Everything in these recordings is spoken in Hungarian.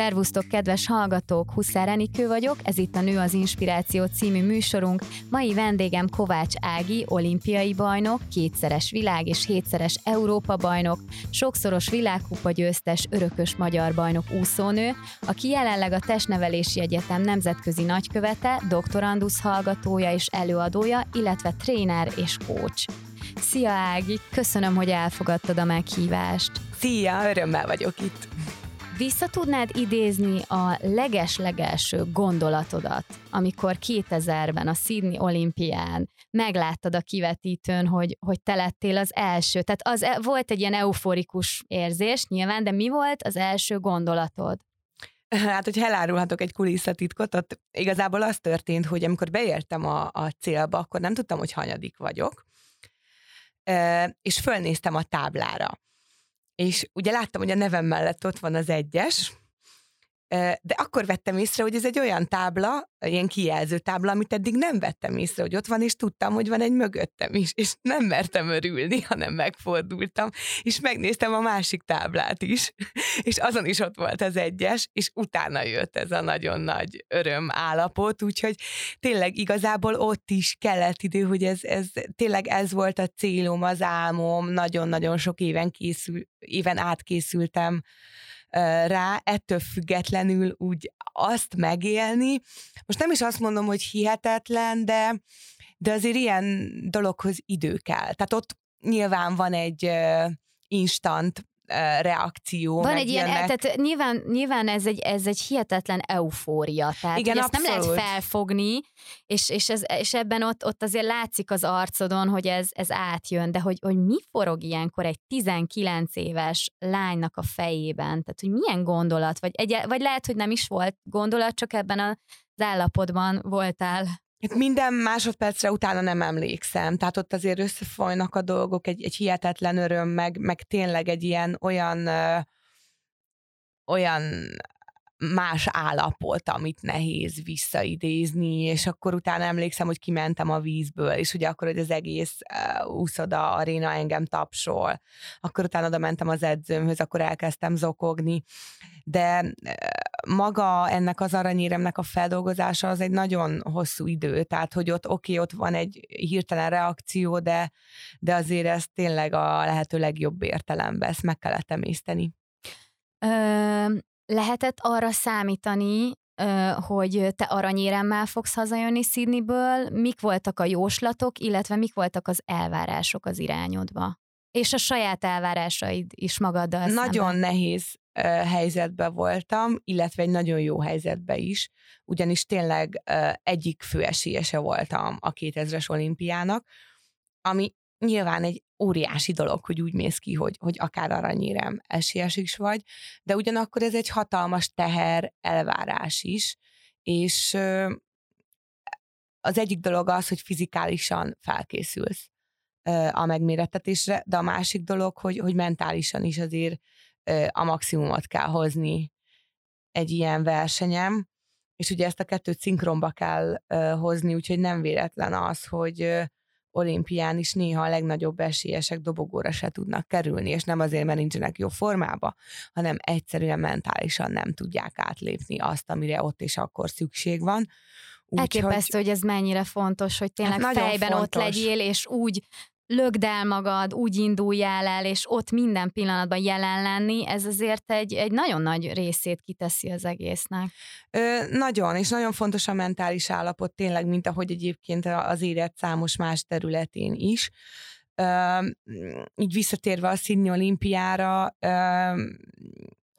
Szervusztok, kedves hallgatók! Huszár Enikő vagyok, ez itt a Nő az Inspiráció című műsorunk. Mai vendégem Kovács Ági, olimpiai bajnok, kétszeres világ és hétszeres Európa bajnok, sokszoros világkupa győztes, örökös magyar bajnok úszónő, aki jelenleg a Testnevelési Egyetem nemzetközi nagykövete, doktorandusz hallgatója és előadója, illetve tréner és coach. Szia Ági, köszönöm, hogy elfogadtad a meghívást. Szia, örömmel vagyok itt. Vissza tudnád idézni a leges-legelső gondolatodat, amikor 2000-ben a Sydney olimpián megláttad a kivetítőn, hogy, hogy te lettél az első. Tehát az e, volt egy ilyen euforikus érzés nyilván, de mi volt az első gondolatod? Hát, hogy elárulhatok egy kulisszatitkot, ott igazából az történt, hogy amikor beértem a, a célba, akkor nem tudtam, hogy hanyadik vagyok, és fölnéztem a táblára és ugye láttam, hogy a nevem mellett ott van az egyes, de akkor vettem észre, hogy ez egy olyan tábla, ilyen kijelző tábla, amit eddig nem vettem észre, hogy ott van, és tudtam, hogy van egy mögöttem is, és nem mertem örülni, hanem megfordultam, és megnéztem a másik táblát is, és azon is ott volt az egyes, és utána jött ez a nagyon nagy öröm állapot, úgyhogy tényleg igazából ott is kellett idő, hogy ez, ez tényleg ez volt a célom, az álmom, nagyon-nagyon sok éven, készül, éven átkészültem rá, ettől függetlenül úgy azt megélni. Most nem is azt mondom, hogy hihetetlen, de, de azért ilyen dologhoz idő kell. Tehát ott nyilván van egy instant reakció. Van egy ilyen, tehát nyilván, nyilván ez, egy, ez egy hihetetlen eufória, tehát Igen, ezt nem lehet felfogni, és, és, ez, és ebben ott, ott azért látszik az arcodon, hogy ez, ez átjön, de hogy, hogy mi forog ilyenkor egy 19 éves lánynak a fejében, tehát hogy milyen gondolat, vagy, egy, vagy lehet, hogy nem is volt gondolat, csak ebben az állapotban voltál. Hát minden másodpercre utána nem emlékszem, tehát ott azért összefolynak a dolgok, egy, egy hihetetlen öröm, meg, meg tényleg egy ilyen olyan ö, olyan más állapot, amit nehéz visszaidézni, és akkor utána emlékszem, hogy kimentem a vízből, és ugye akkor, hogy az egész úszoda aréna engem tapsol, akkor utána oda mentem az edzőmhöz, akkor elkezdtem zokogni, de maga ennek az aranyéremnek a feldolgozása az egy nagyon hosszú idő, tehát hogy ott oké, ott van egy hirtelen reakció, de, de azért ez tényleg a lehető legjobb értelemben, ezt meg kellett emészteni. Lehetett arra számítani, hogy te aranyéremmel fogsz hazajönni Sydneyből, mik voltak a jóslatok, illetve mik voltak az elvárások az irányodba? És a saját elvárásaid is magaddal Nagyon szemben. nehéz helyzetben voltam, illetve egy nagyon jó helyzetben is, ugyanis tényleg egyik főesélyese voltam a 2000-es olimpiának, ami nyilván egy óriási dolog, hogy úgy mész ki, hogy, hogy akár aranyérem esélyes is vagy, de ugyanakkor ez egy hatalmas teher, elvárás is, és az egyik dolog az, hogy fizikálisan felkészülsz a megmérettetésre, de a másik dolog, hogy, hogy mentálisan is azért a maximumot kell hozni egy ilyen versenyem, és ugye ezt a kettőt szinkronba kell hozni, úgyhogy nem véletlen az, hogy olimpián is néha a legnagyobb esélyesek dobogóra se tudnak kerülni, és nem azért, mert nincsenek jó formába, hanem egyszerűen mentálisan nem tudják átlépni azt, amire ott és akkor szükség van. Úgy, Elképesztő, hogy... hogy ez mennyire fontos, hogy tényleg hát fejben fontos. ott legyél, és úgy lögd el magad, úgy induljál el, és ott minden pillanatban jelen lenni, ez azért egy, egy nagyon nagy részét kiteszi az egésznek. Ö, nagyon, és nagyon fontos a mentális állapot tényleg, mint ahogy egyébként az élet számos más területén is. Ö, így visszatérve a Sydney olimpiára, ö,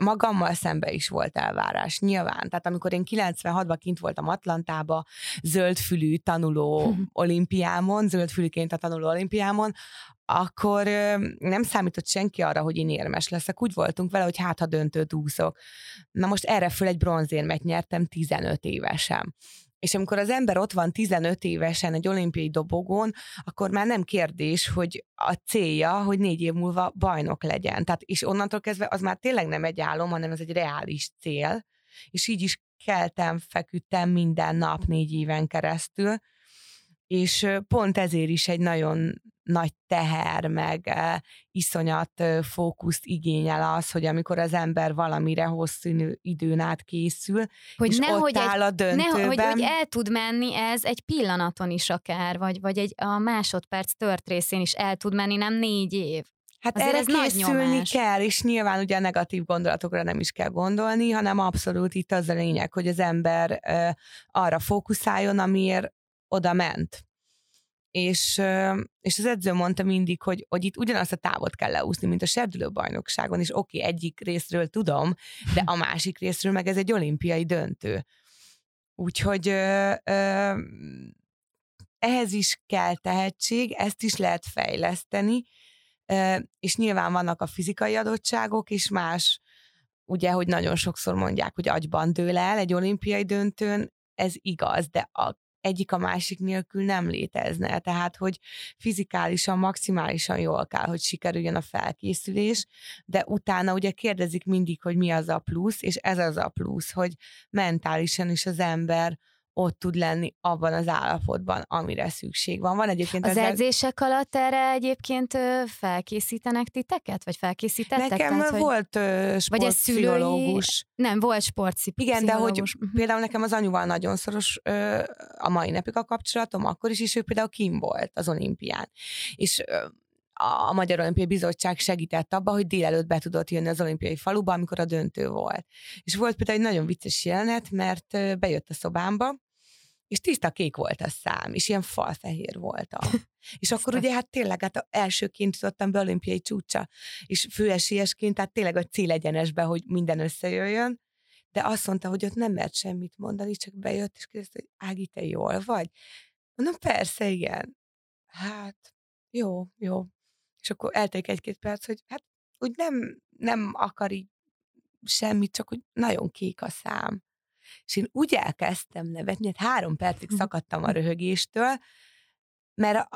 magammal szembe is volt elvárás, nyilván. Tehát amikor én 96-ban kint voltam Atlantába, zöldfülű tanuló olimpiámon, zöldfülűként a tanuló olimpiámon, akkor nem számított senki arra, hogy én érmes leszek. Úgy voltunk vele, hogy hát ha döntőt úszok. Na most erre föl egy bronzérmet nyertem 15 évesen. És amikor az ember ott van 15 évesen egy olimpiai dobogón, akkor már nem kérdés, hogy a célja, hogy négy év múlva bajnok legyen. Tehát, és onnantól kezdve az már tényleg nem egy álom, hanem ez egy reális cél. És így is keltem, feküdtem minden nap négy éven keresztül. És pont ezért is egy nagyon nagy teher, meg iszonyat fókuszt igényel az, hogy amikor az ember valamire hosszú időn át készül, hogy és nehogy ott áll egy, a döntőben. Ne, hogy, hogy el tud menni ez egy pillanaton is akár, vagy, vagy egy a másodperc tört részén is el tud menni, nem négy év. Hát Azért erre ez készülni kell, és nyilván ugye a negatív gondolatokra nem is kell gondolni, hanem abszolút itt az a lényeg, hogy az ember uh, arra fókuszáljon, amiért oda ment és, és az edző mondta mindig, hogy, hogy itt ugyanazt a távot kell leúszni, mint a serdülőbajnokságon, és oké, okay, egyik részről tudom, de a másik részről meg ez egy olimpiai döntő. Úgyhogy ö, ö, ehhez is kell tehetség, ezt is lehet fejleszteni, ö, és nyilván vannak a fizikai adottságok, és más, ugye, hogy nagyon sokszor mondják, hogy agyban dől el egy olimpiai döntőn, ez igaz, de a egyik a másik nélkül nem létezne. Tehát, hogy fizikálisan, maximálisan jól kell, hogy sikerüljön a felkészülés, de utána ugye kérdezik mindig, hogy mi az a plusz, és ez az a plusz, hogy mentálisan is az ember ott tud lenni abban az állapotban, amire szükség van. Van egyébként az ezzel... edzések alatt erre egyébként felkészítenek titeket? Vagy felkészítettek? Nekem Tehát, volt hogy... sportpszichológus. Szülői... Nem, volt sportpszichológus. Igen, de hogy uh-huh. például nekem az anyuval nagyon szoros ö, a mai napig a kapcsolatom, akkor is, és ő például kim volt az olimpián. És ö, a Magyar Olimpiai Bizottság segített abba, hogy délelőtt be tudott jönni az olimpiai faluba, amikor a döntő volt. És volt például egy nagyon vicces jelenet, mert bejött a szobámba, és tiszta kék volt a szám, és ilyen falfehér volt. És akkor ugye hát tényleg hát elsőként jutottam be olimpiai csúcsa, és főesélyesként, tehát tényleg a célegyenesbe, hogy minden összejöjjön, de azt mondta, hogy ott nem mert semmit mondani, csak bejött, és kérdezte, hogy Ági, te jól vagy? Mondom, persze, igen. Hát, jó, jó. És akkor eltelik egy-két perc, hogy hát úgy nem, nem akar így semmit, csak hogy nagyon kék a szám. És én úgy elkezdtem nevetni, hogy három percig mhm. szakadtam a röhögéstől, mert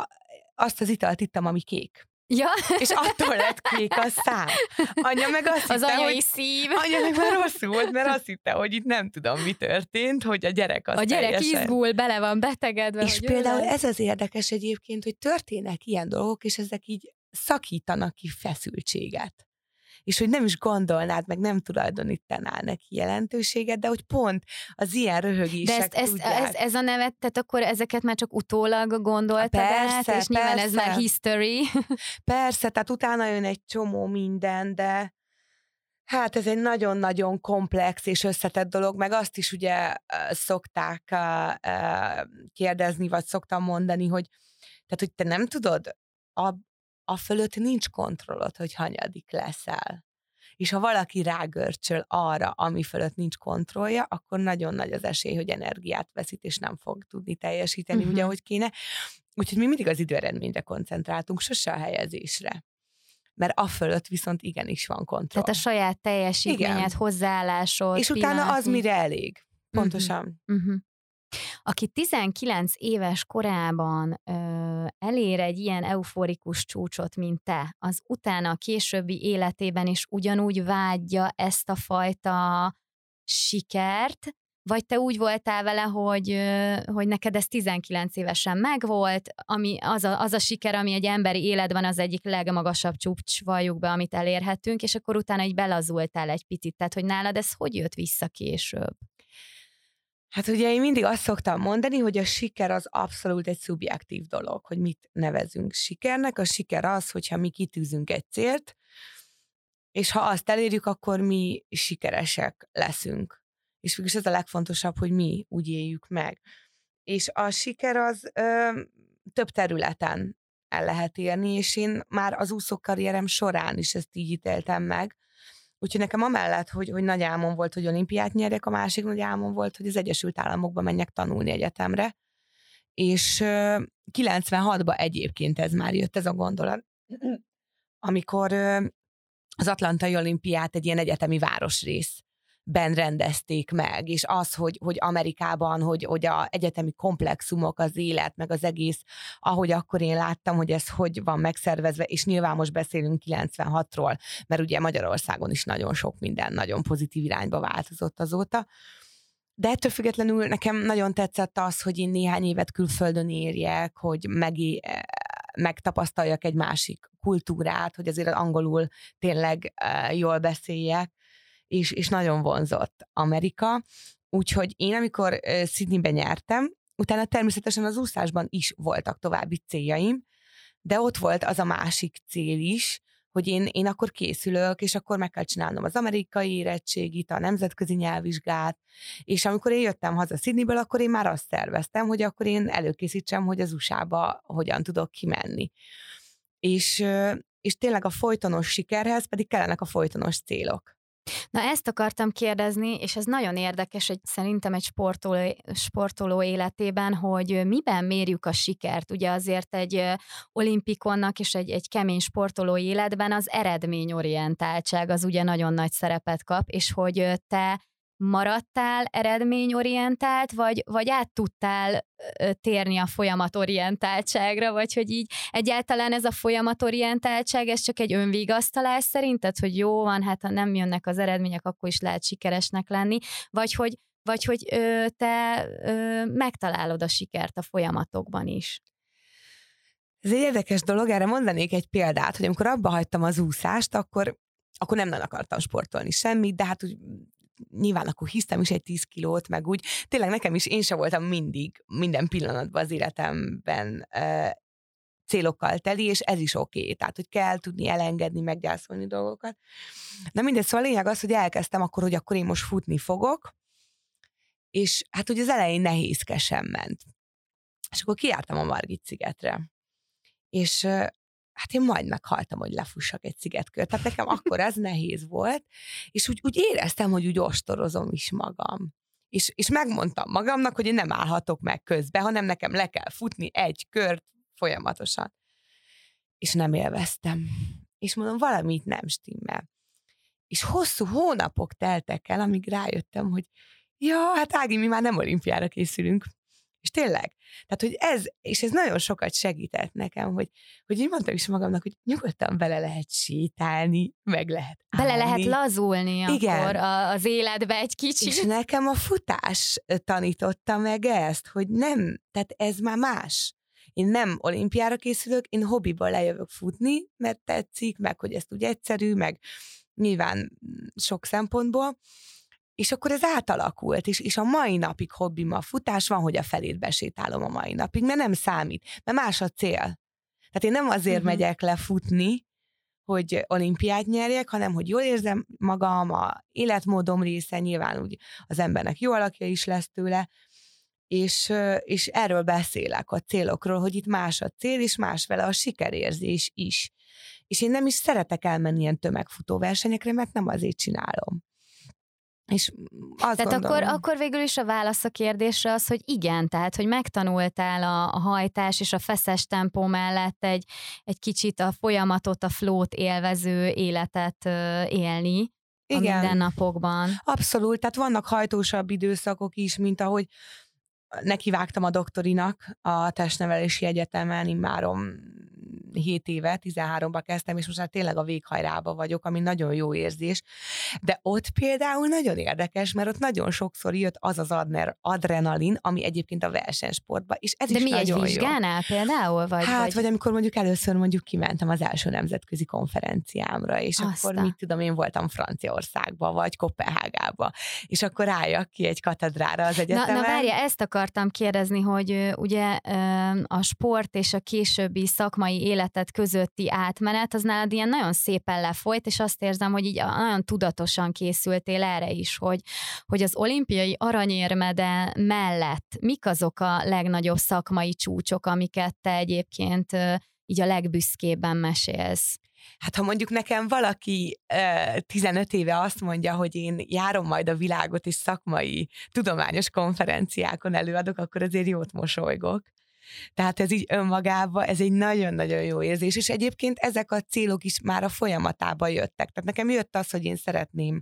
azt az italt ittam, ami kék. Ja. És attól lett kék a szám. Anya meg azt az hitte, hogy... szív. Anya meg már rosszul volt, mert azt hitte, hogy itt nem tudom, mi történt, hogy a gyerek az A gyerek teljesen... izgul, bele van betegedve. És például ez az érdekes egyébként, hogy történnek ilyen dolgok, és ezek így szakítanak ki feszültséget és hogy nem is gondolnád, meg nem tulajdonítanál neki jelentőséget, de hogy pont az ilyen röhögések De ezt, ezt, ez, ez a nevet, tehát akkor ezeket már csak utólag gondoltad persze, át, és nyilván persze. ez már history. Persze, tehát utána jön egy csomó minden, de Hát ez egy nagyon-nagyon komplex és összetett dolog, meg azt is ugye szokták kérdezni, vagy szoktam mondani, hogy tehát, hogy te nem tudod a fölött nincs kontrollod, hogy hanyadik leszel. És ha valaki rágörcsöl arra, ami fölött nincs kontrollja, akkor nagyon nagy az esély, hogy energiát veszít, és nem fog tudni teljesíteni uh-huh. úgy, ahogy kéne. Úgyhogy mi mindig az időeredményre koncentráltunk, sose a helyezésre. Mert a fölött viszont igenis van kontroll. Tehát a saját teljesítményed, Igen. hozzáállásod. És utána az mire elég. Pontosan. Uh-huh. Uh-huh. Aki 19 éves korában ö, elér egy ilyen euforikus csúcsot, mint te, az utána a későbbi életében is ugyanúgy vágyja ezt a fajta sikert, vagy te úgy voltál vele, hogy, hogy neked ez 19 évesen megvolt, ami az a, az a siker, ami egy emberi életben az egyik legmagasabb csúcs, valljuk be, amit elérhetünk, és akkor utána így belazultál egy picit, tehát hogy nálad ez hogy jött vissza később? Hát ugye én mindig azt szoktam mondani, hogy a siker az abszolút egy szubjektív dolog, hogy mit nevezünk sikernek. A siker az, hogyha mi kitűzünk egy célt, és ha azt elérjük, akkor mi sikeresek leszünk. És mégis ez a legfontosabb, hogy mi úgy éljük meg. És a siker az ö, több területen el lehet érni, és én már az úszókarrierem során is ezt így ítéltem meg, Úgyhogy nekem amellett, hogy, hogy nagy álmom volt, hogy olimpiát nyerjek, a másik nagy álmom volt, hogy az Egyesült Államokba menjek tanulni egyetemre. És 96-ban egyébként ez már jött, ez a gondolat, amikor az Atlantai Olimpiát egy ilyen egyetemi városrész ben rendezték meg, és az, hogy, hogy Amerikában, hogy, hogy a egyetemi komplexumok, az élet, meg az egész, ahogy akkor én láttam, hogy ez hogy van megszervezve, és nyilván most beszélünk 96-ról, mert ugye Magyarországon is nagyon sok minden nagyon pozitív irányba változott azóta, de ettől függetlenül nekem nagyon tetszett az, hogy én néhány évet külföldön érjek, hogy megé, megtapasztaljak egy másik kultúrát, hogy azért angolul tényleg jól beszéljek, és, és nagyon vonzott Amerika. Úgyhogy én, amikor Sydneyben nyertem, utána természetesen az úszásban is voltak további céljaim, de ott volt az a másik cél is, hogy én, én akkor készülök, és akkor meg kell csinálnom az amerikai érettségit, a nemzetközi nyelvvizsgát, és amikor én jöttem haza Sydneyből, akkor én már azt terveztem, hogy akkor én előkészítsem, hogy az USA-ba hogyan tudok kimenni. És, és tényleg a folytonos sikerhez pedig kellenek a folytonos célok. Na ezt akartam kérdezni, és ez nagyon érdekes, hogy szerintem egy sportoló, sportoló életében, hogy miben mérjük a sikert. Ugye azért egy olimpikonnak és egy, egy kemény sportoló életben az eredményorientáltság az ugye nagyon nagy szerepet kap, és hogy te maradtál eredményorientált, vagy, vagy át tudtál térni a folyamatorientáltságra, vagy hogy így egyáltalán ez a folyamatorientáltság, ez csak egy önvigasztalás szerinted, hogy jó van, hát ha nem jönnek az eredmények, akkor is lehet sikeresnek lenni, vagy hogy, vagy hogy ö, te ö, megtalálod a sikert a folyamatokban is. Ez egy érdekes dolog, erre mondanék egy példát, hogy amikor abba hagytam az úszást, akkor akkor nem, nem akartam sportolni semmit, de hát úgy nyilván akkor hisztem is egy 10 kilót, meg úgy. Tényleg nekem is, én sem voltam mindig, minden pillanatban az életemben célokkal teli, és ez is oké. Okay. Tehát, hogy kell tudni elengedni, meggyászolni dolgokat. Na mindegy, szóval a lényeg az, hogy elkezdtem akkor, hogy akkor én most futni fogok, és hát ugye az elején nehézkesen ment. És akkor kiártam a Margit szigetre. És hát én majd meghaltam, hogy lefussak egy szigetkört. Tehát nekem akkor ez nehéz volt, és úgy, úgy éreztem, hogy úgy ostorozom is magam. És, és megmondtam magamnak, hogy én nem állhatok meg közbe, hanem nekem le kell futni egy kört folyamatosan. És nem élveztem. És mondom, valamit nem stimmel. És hosszú hónapok teltek el, amíg rájöttem, hogy ja, hát Ági, mi már nem olimpiára készülünk. És tényleg, tehát, hogy ez, és ez nagyon sokat segített nekem, hogy, hogy én mondtam is magamnak, hogy nyugodtan bele lehet sétálni, meg lehet állni. Bele lehet lazulni Igen. akkor az életbe egy kicsit. És nekem a futás tanította meg ezt, hogy nem, tehát ez már más. Én nem olimpiára készülök, én hobbiból lejövök futni, mert tetszik, meg hogy ezt úgy egyszerű, meg nyilván sok szempontból, és akkor ez átalakult, és, és a mai napig hobbim a futás, van, hogy a felét besétálom a mai napig, mert nem számít, mert más a cél. Tehát én nem azért uh-huh. megyek lefutni, hogy olimpiát nyerjek, hanem hogy jól érzem magam, a életmódom része, nyilván úgy az embernek jó alakja is lesz tőle, és, és erről beszélek a célokról, hogy itt más a cél, és más vele a sikerérzés is. És én nem is szeretek elmenni ilyen tömegfutó versenyekre, mert nem azért csinálom. És azt tehát akkor, akkor végül is a válasz a kérdésre az, hogy igen, tehát hogy megtanultál a, a hajtás és a feszes tempó mellett egy, egy kicsit a folyamatot, a flót élvező életet élni. Igen. A mindennapokban. Abszolút, tehát vannak hajtósabb időszakok is, mint ahogy nekivágtam a doktorinak a testnevelési egyetemen, immárom 7 éve, 13-ba kezdtem, és most már tényleg a véghajrába vagyok, ami nagyon jó érzés. De ott például nagyon érdekes, mert ott nagyon sokszor jött az az adner, adrenalin, ami egyébként a versenysportban, és ez De is mi nagyon egy vizsgánál jó. például? Vagy, hát, vagy... vagy amikor mondjuk először mondjuk kimentem az első nemzetközi konferenciámra, és Aztán. akkor mit tudom, én voltam Franciaországba, vagy Kopenhágába, és akkor álljak ki egy katedrára az egyetemen. Na, na várja, ezt akartam kérdezni, hogy ugye a sport és a későbbi szakmai élet életed közötti átmenet, az nálad ilyen nagyon szépen lefolyt, és azt érzem, hogy így nagyon tudatosan készültél erre is, hogy, hogy az olimpiai aranyérmede mellett mik azok a legnagyobb szakmai csúcsok, amiket te egyébként így a legbüszkébben mesélsz? Hát ha mondjuk nekem valaki uh, 15 éve azt mondja, hogy én járom majd a világot és szakmai, tudományos konferenciákon előadok, akkor azért jót mosolygok. Tehát ez így önmagában, ez egy nagyon-nagyon jó érzés, és egyébként ezek a célok is már a folyamatában jöttek. Tehát nekem jött az, hogy én szeretném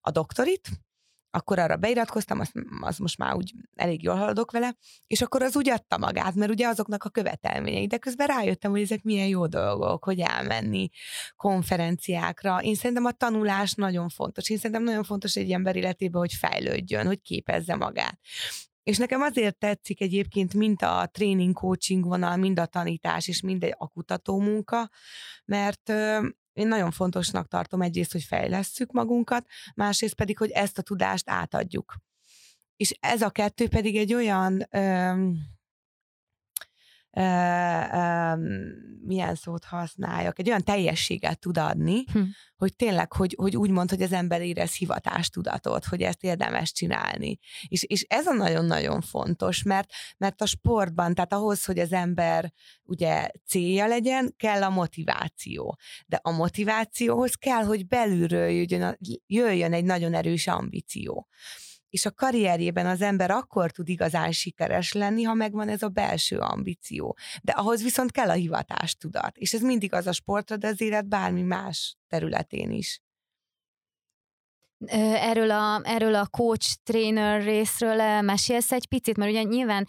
a doktorit, akkor arra beiratkoztam, az, az most már úgy elég jól haladok vele, és akkor az úgy adta magát, mert ugye azoknak a követelményei, de közben rájöttem, hogy ezek milyen jó dolgok, hogy elmenni konferenciákra. Én szerintem a tanulás nagyon fontos. Én szerintem nagyon fontos egy ember életében, hogy fejlődjön, hogy képezze magát. És nekem azért tetszik egyébként mind a tréning coaching vonal, mind a tanítás, és mind a kutató munka, mert én nagyon fontosnak tartom egyrészt, hogy fejlesszük magunkat, másrészt pedig, hogy ezt a tudást átadjuk. És ez a kettő pedig egy olyan milyen szót használjak, egy olyan teljességet tud adni, hm. hogy tényleg, hogy, hogy úgy mond, hogy az ember érez hivatástudatot, hogy ezt érdemes csinálni. És, és ez a nagyon-nagyon fontos, mert, mert a sportban, tehát ahhoz, hogy az ember ugye célja legyen, kell a motiváció. De a motivációhoz kell, hogy belülről jöjjön, jöjjön egy nagyon erős ambíció és a karrierjében az ember akkor tud igazán sikeres lenni, ha megvan ez a belső ambíció. De ahhoz viszont kell a hivatástudat, és ez mindig az a sportra, de az élet bármi más területén is. Erről a, erről a coach trainer részről mesélsz egy picit, mert ugye nyilván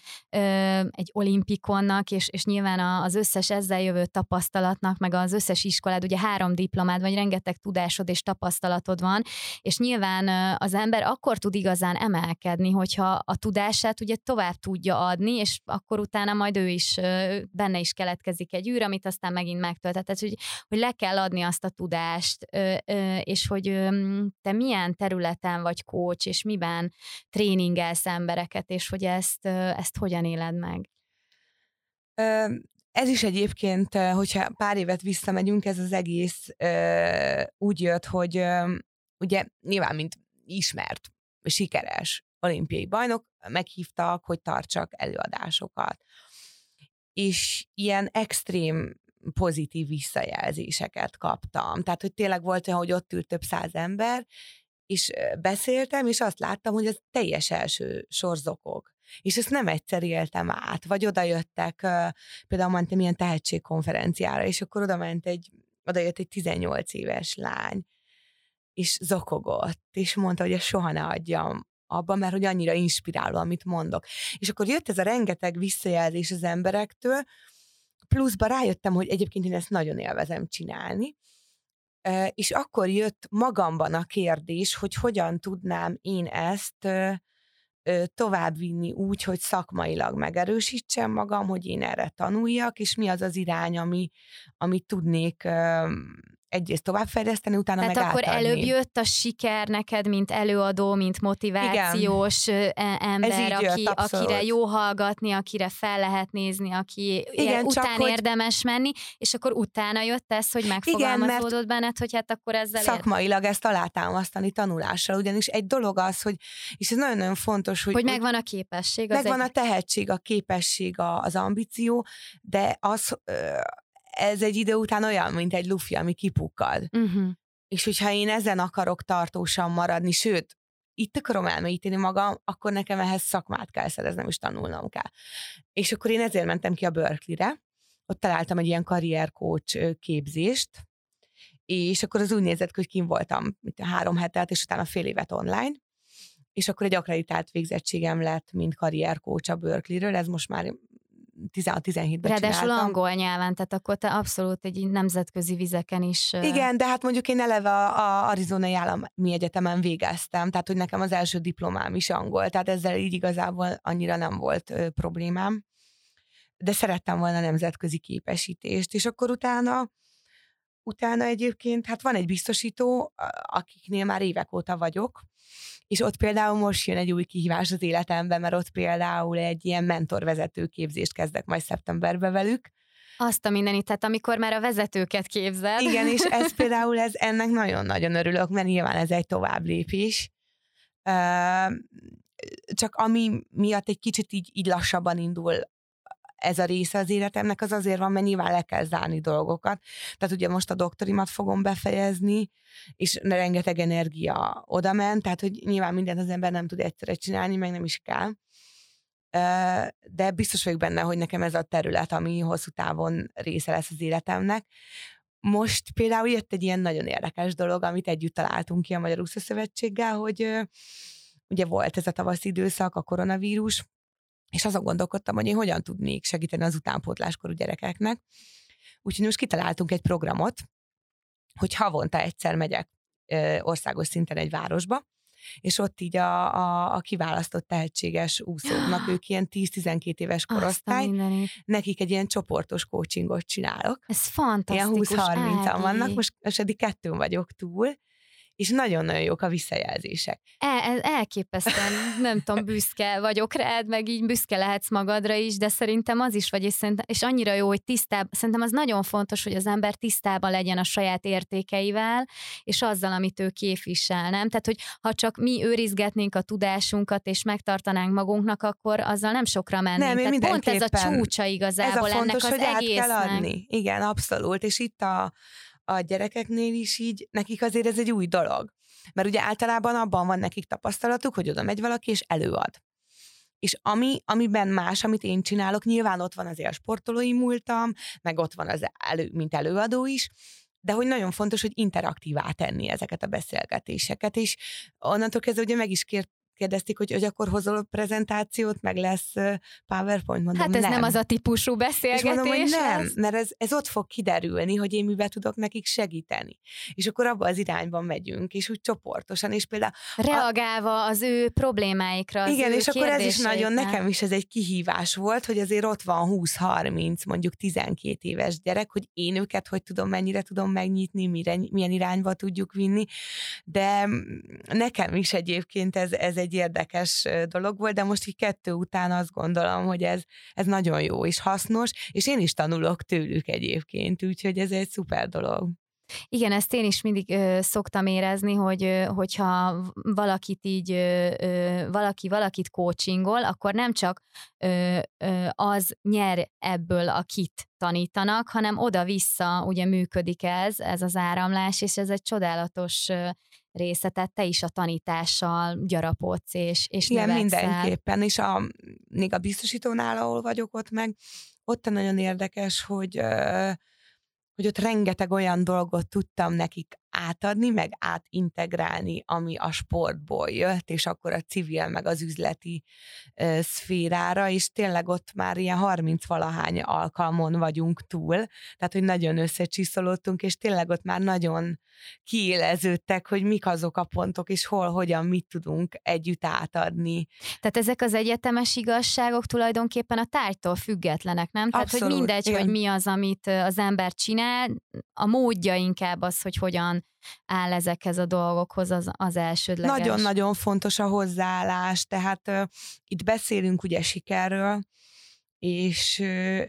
egy olimpikonnak, és, és nyilván az összes ezzel jövő tapasztalatnak, meg az összes iskolád, ugye három diplomád vagy, rengeteg tudásod és tapasztalatod van, és nyilván az ember akkor tud igazán emelkedni, hogyha a tudását ugye tovább tudja adni, és akkor utána majd ő is, benne is keletkezik egy űr, amit aztán megint megtöltet. Tehát, hogy, hogy le kell adni azt a tudást, és hogy te milyen milyen területen vagy coach, és miben tréningelsz embereket, és hogy ezt, ezt hogyan éled meg? Ez is egyébként, hogyha pár évet visszamegyünk, ez az egész úgy jött, hogy ugye nyilván, mint ismert, sikeres olimpiai bajnok, meghívtak, hogy tartsak előadásokat. És ilyen extrém pozitív visszajelzéseket kaptam. Tehát, hogy tényleg volt olyan, hogy ott ült több száz ember, és beszéltem, és azt láttam, hogy ez teljes első sorzokok. És ezt nem egyszer éltem át. Vagy oda jöttek, például mentem ilyen tehetségkonferenciára, és akkor oda ment egy, oda jött egy 18 éves lány, és zokogott, és mondta, hogy ezt soha ne adjam abban, mert hogy annyira inspiráló, amit mondok. És akkor jött ez a rengeteg visszajelzés az emberektől, pluszba rájöttem, hogy egyébként én ezt nagyon élvezem csinálni, és akkor jött magamban a kérdés, hogy hogyan tudnám én ezt továbbvinni úgy, hogy szakmailag megerősítsem magam, hogy én erre tanuljak, és mi az az irány, ami, amit tudnék egyrészt továbbfejleszteni, utána Tehát meg akkor átadni. előbb jött a siker neked, mint előadó, mint motivációs Igen. E, ember, aki, jött, akire jó hallgatni, akire fel lehet nézni, aki Igen, után hogy... érdemes menni, és akkor utána jött ez, hogy megfogalmazódott Igen, benned, hogy hát akkor ezzel... Szakmailag ezt alátámasztani tanulással, ugyanis egy dolog az, hogy, és ez nagyon-nagyon fontos, hogy... Hogy megvan a képesség. megvan egy... a tehetség, a képesség, az ambíció, de az ez egy idő után olyan, mint egy lufi, ami kipukkad. Uh-huh. És hogyha én ezen akarok tartósan maradni, sőt, itt akarom elmélyíteni magam, akkor nekem ehhez szakmát kell szereznem, és tanulnom kell. És akkor én ezért mentem ki a Berkeley-re, ott találtam egy ilyen karriercoach képzést, és akkor az úgy nézett hogy kim voltam mint a három hetet, és utána fél évet online, és akkor egy akreditált végzettségem lett, mint karriercoach a Berkeley-ről, ez most már 16-17-ben Ráadásul angol nyelven, tehát akkor te abszolút egy nemzetközi vizeken is... Igen, de hát mondjuk én eleve a, a Arizonai Állami Egyetemen végeztem, tehát hogy nekem az első diplomám is angol, tehát ezzel így igazából annyira nem volt ö, problémám. De szerettem volna nemzetközi képesítést, és akkor utána utána egyébként, hát van egy biztosító, akiknél már évek óta vagyok, és ott például most jön egy új kihívás az életemben, mert ott például egy ilyen mentorvezető képzést kezdek majd szeptemberbe velük. Azt a mindenit, tehát amikor már a vezetőket képzeld. Igen, és ez például ez, ennek nagyon-nagyon örülök, mert nyilván ez egy tovább lépés. Csak ami miatt egy kicsit így, így lassabban indul ez a része az életemnek, az azért van, mert nyilván le kell zárni dolgokat. Tehát ugye most a doktorimat fogom befejezni, és rengeteg energia oda ment, tehát hogy nyilván mindent az ember nem tud egyszerre csinálni, meg nem is kell. De biztos vagyok benne, hogy nekem ez a terület, ami hosszú távon része lesz az életemnek. Most például jött egy ilyen nagyon érdekes dolog, amit együtt találtunk ki a Magyar Úszó Szövetséggel, hogy ugye volt ez a tavaszi időszak, a koronavírus, és azon gondolkodtam, hogy én hogyan tudnék segíteni az utánpótláskorú gyerekeknek. Úgyhogy most kitaláltunk egy programot, hogy havonta egyszer megyek országos szinten egy városba, és ott így a, a, a kiválasztott tehetséges úszóknak, ők ilyen 10-12 éves korosztály, nekik egy ilyen csoportos coachingot csinálok. Ez fantasztikus. Ilyen 20-30-an vannak, most, most eddig kettőn vagyok túl, és nagyon-nagyon jók a visszajelzések. El, elképesztően, nem tudom, büszke vagyok rád, meg így büszke lehetsz magadra is, de szerintem az is vagy, és, szerintem, és annyira jó, hogy tisztában, szerintem az nagyon fontos, hogy az ember tisztában legyen a saját értékeivel, és azzal, amit ő képvisel, nem? Tehát, hogy ha csak mi őrizgetnénk a tudásunkat, és megtartanánk magunknak, akkor azzal nem sokra mennénk. Nem, Tehát pont ez a csúcsa igazából ez a fontos, ennek az hogy egésznek. Át kell adni. Igen, abszolút. És itt a, a gyerekeknél is így, nekik azért ez egy új dolog. Mert ugye általában abban van nekik tapasztalatuk, hogy oda megy valaki és előad. És ami, amiben más, amit én csinálok, nyilván ott van azért a sportolói múltam, meg ott van az elő, mint előadó is, de hogy nagyon fontos, hogy interaktívá tenni ezeket a beszélgetéseket, és onnantól kezdve ugye meg is kért, kérdezték, hogy, hogy akkor hozol prezentációt, meg lesz PowerPoint. Mondom, hát ez nem. nem az a típusú beszélgetés. És mondom, hogy nem, lesz. mert ez, ez ott fog kiderülni, hogy én mivel tudok nekik segíteni. És akkor abban az irányban megyünk, és úgy csoportosan, és például... Reagálva a, az ő problémáikra, az Igen, ő és akkor ez is nagyon, nekem is ez egy kihívás volt, hogy azért ott van 20-30, mondjuk 12 éves gyerek, hogy én őket hogy tudom, mennyire tudom megnyitni, mire, milyen irányba tudjuk vinni, de nekem is egyébként ez, ez egy érdekes dolog volt, de most így kettő után azt gondolom, hogy ez, ez nagyon jó és hasznos, és én is tanulok tőlük egyébként, úgyhogy ez egy szuper dolog. Igen, ezt én is mindig ö, szoktam érezni, hogy ö, hogyha valakit így, ö, ö, valaki valakit coachingol, akkor nem csak ö, ö, az nyer ebből, akit tanítanak, hanem oda-vissza ugye működik ez, ez az áramlás, és ez egy csodálatos része, tehát te is a tanítással gyarapodsz és, és Igen, növekszel. mindenképpen, és a, még a biztosítónál, ahol vagyok ott meg, ott nagyon érdekes, hogy hogy ott rengeteg olyan dolgot tudtam nekik átadni, meg átintegrálni, ami a sportból jött, és akkor a civil, meg az üzleti ö, szférára, és tényleg ott már ilyen 30-valahány alkalmon vagyunk túl, tehát hogy nagyon összecsiszolódtunk, és tényleg ott már nagyon kiéleződtek, hogy mik azok a pontok, és hol, hogyan, mit tudunk együtt átadni. Tehát ezek az egyetemes igazságok tulajdonképpen a tárgytól függetlenek, nem? Tehát, Abszolút, hogy mindegy, igen. hogy mi az, amit az ember csinál, a módja inkább az, hogy hogyan áll ezekhez a dolgokhoz az, az elsődleges. Nagyon-nagyon fontos a hozzáállás, tehát uh, itt beszélünk ugye sikerről, és uh,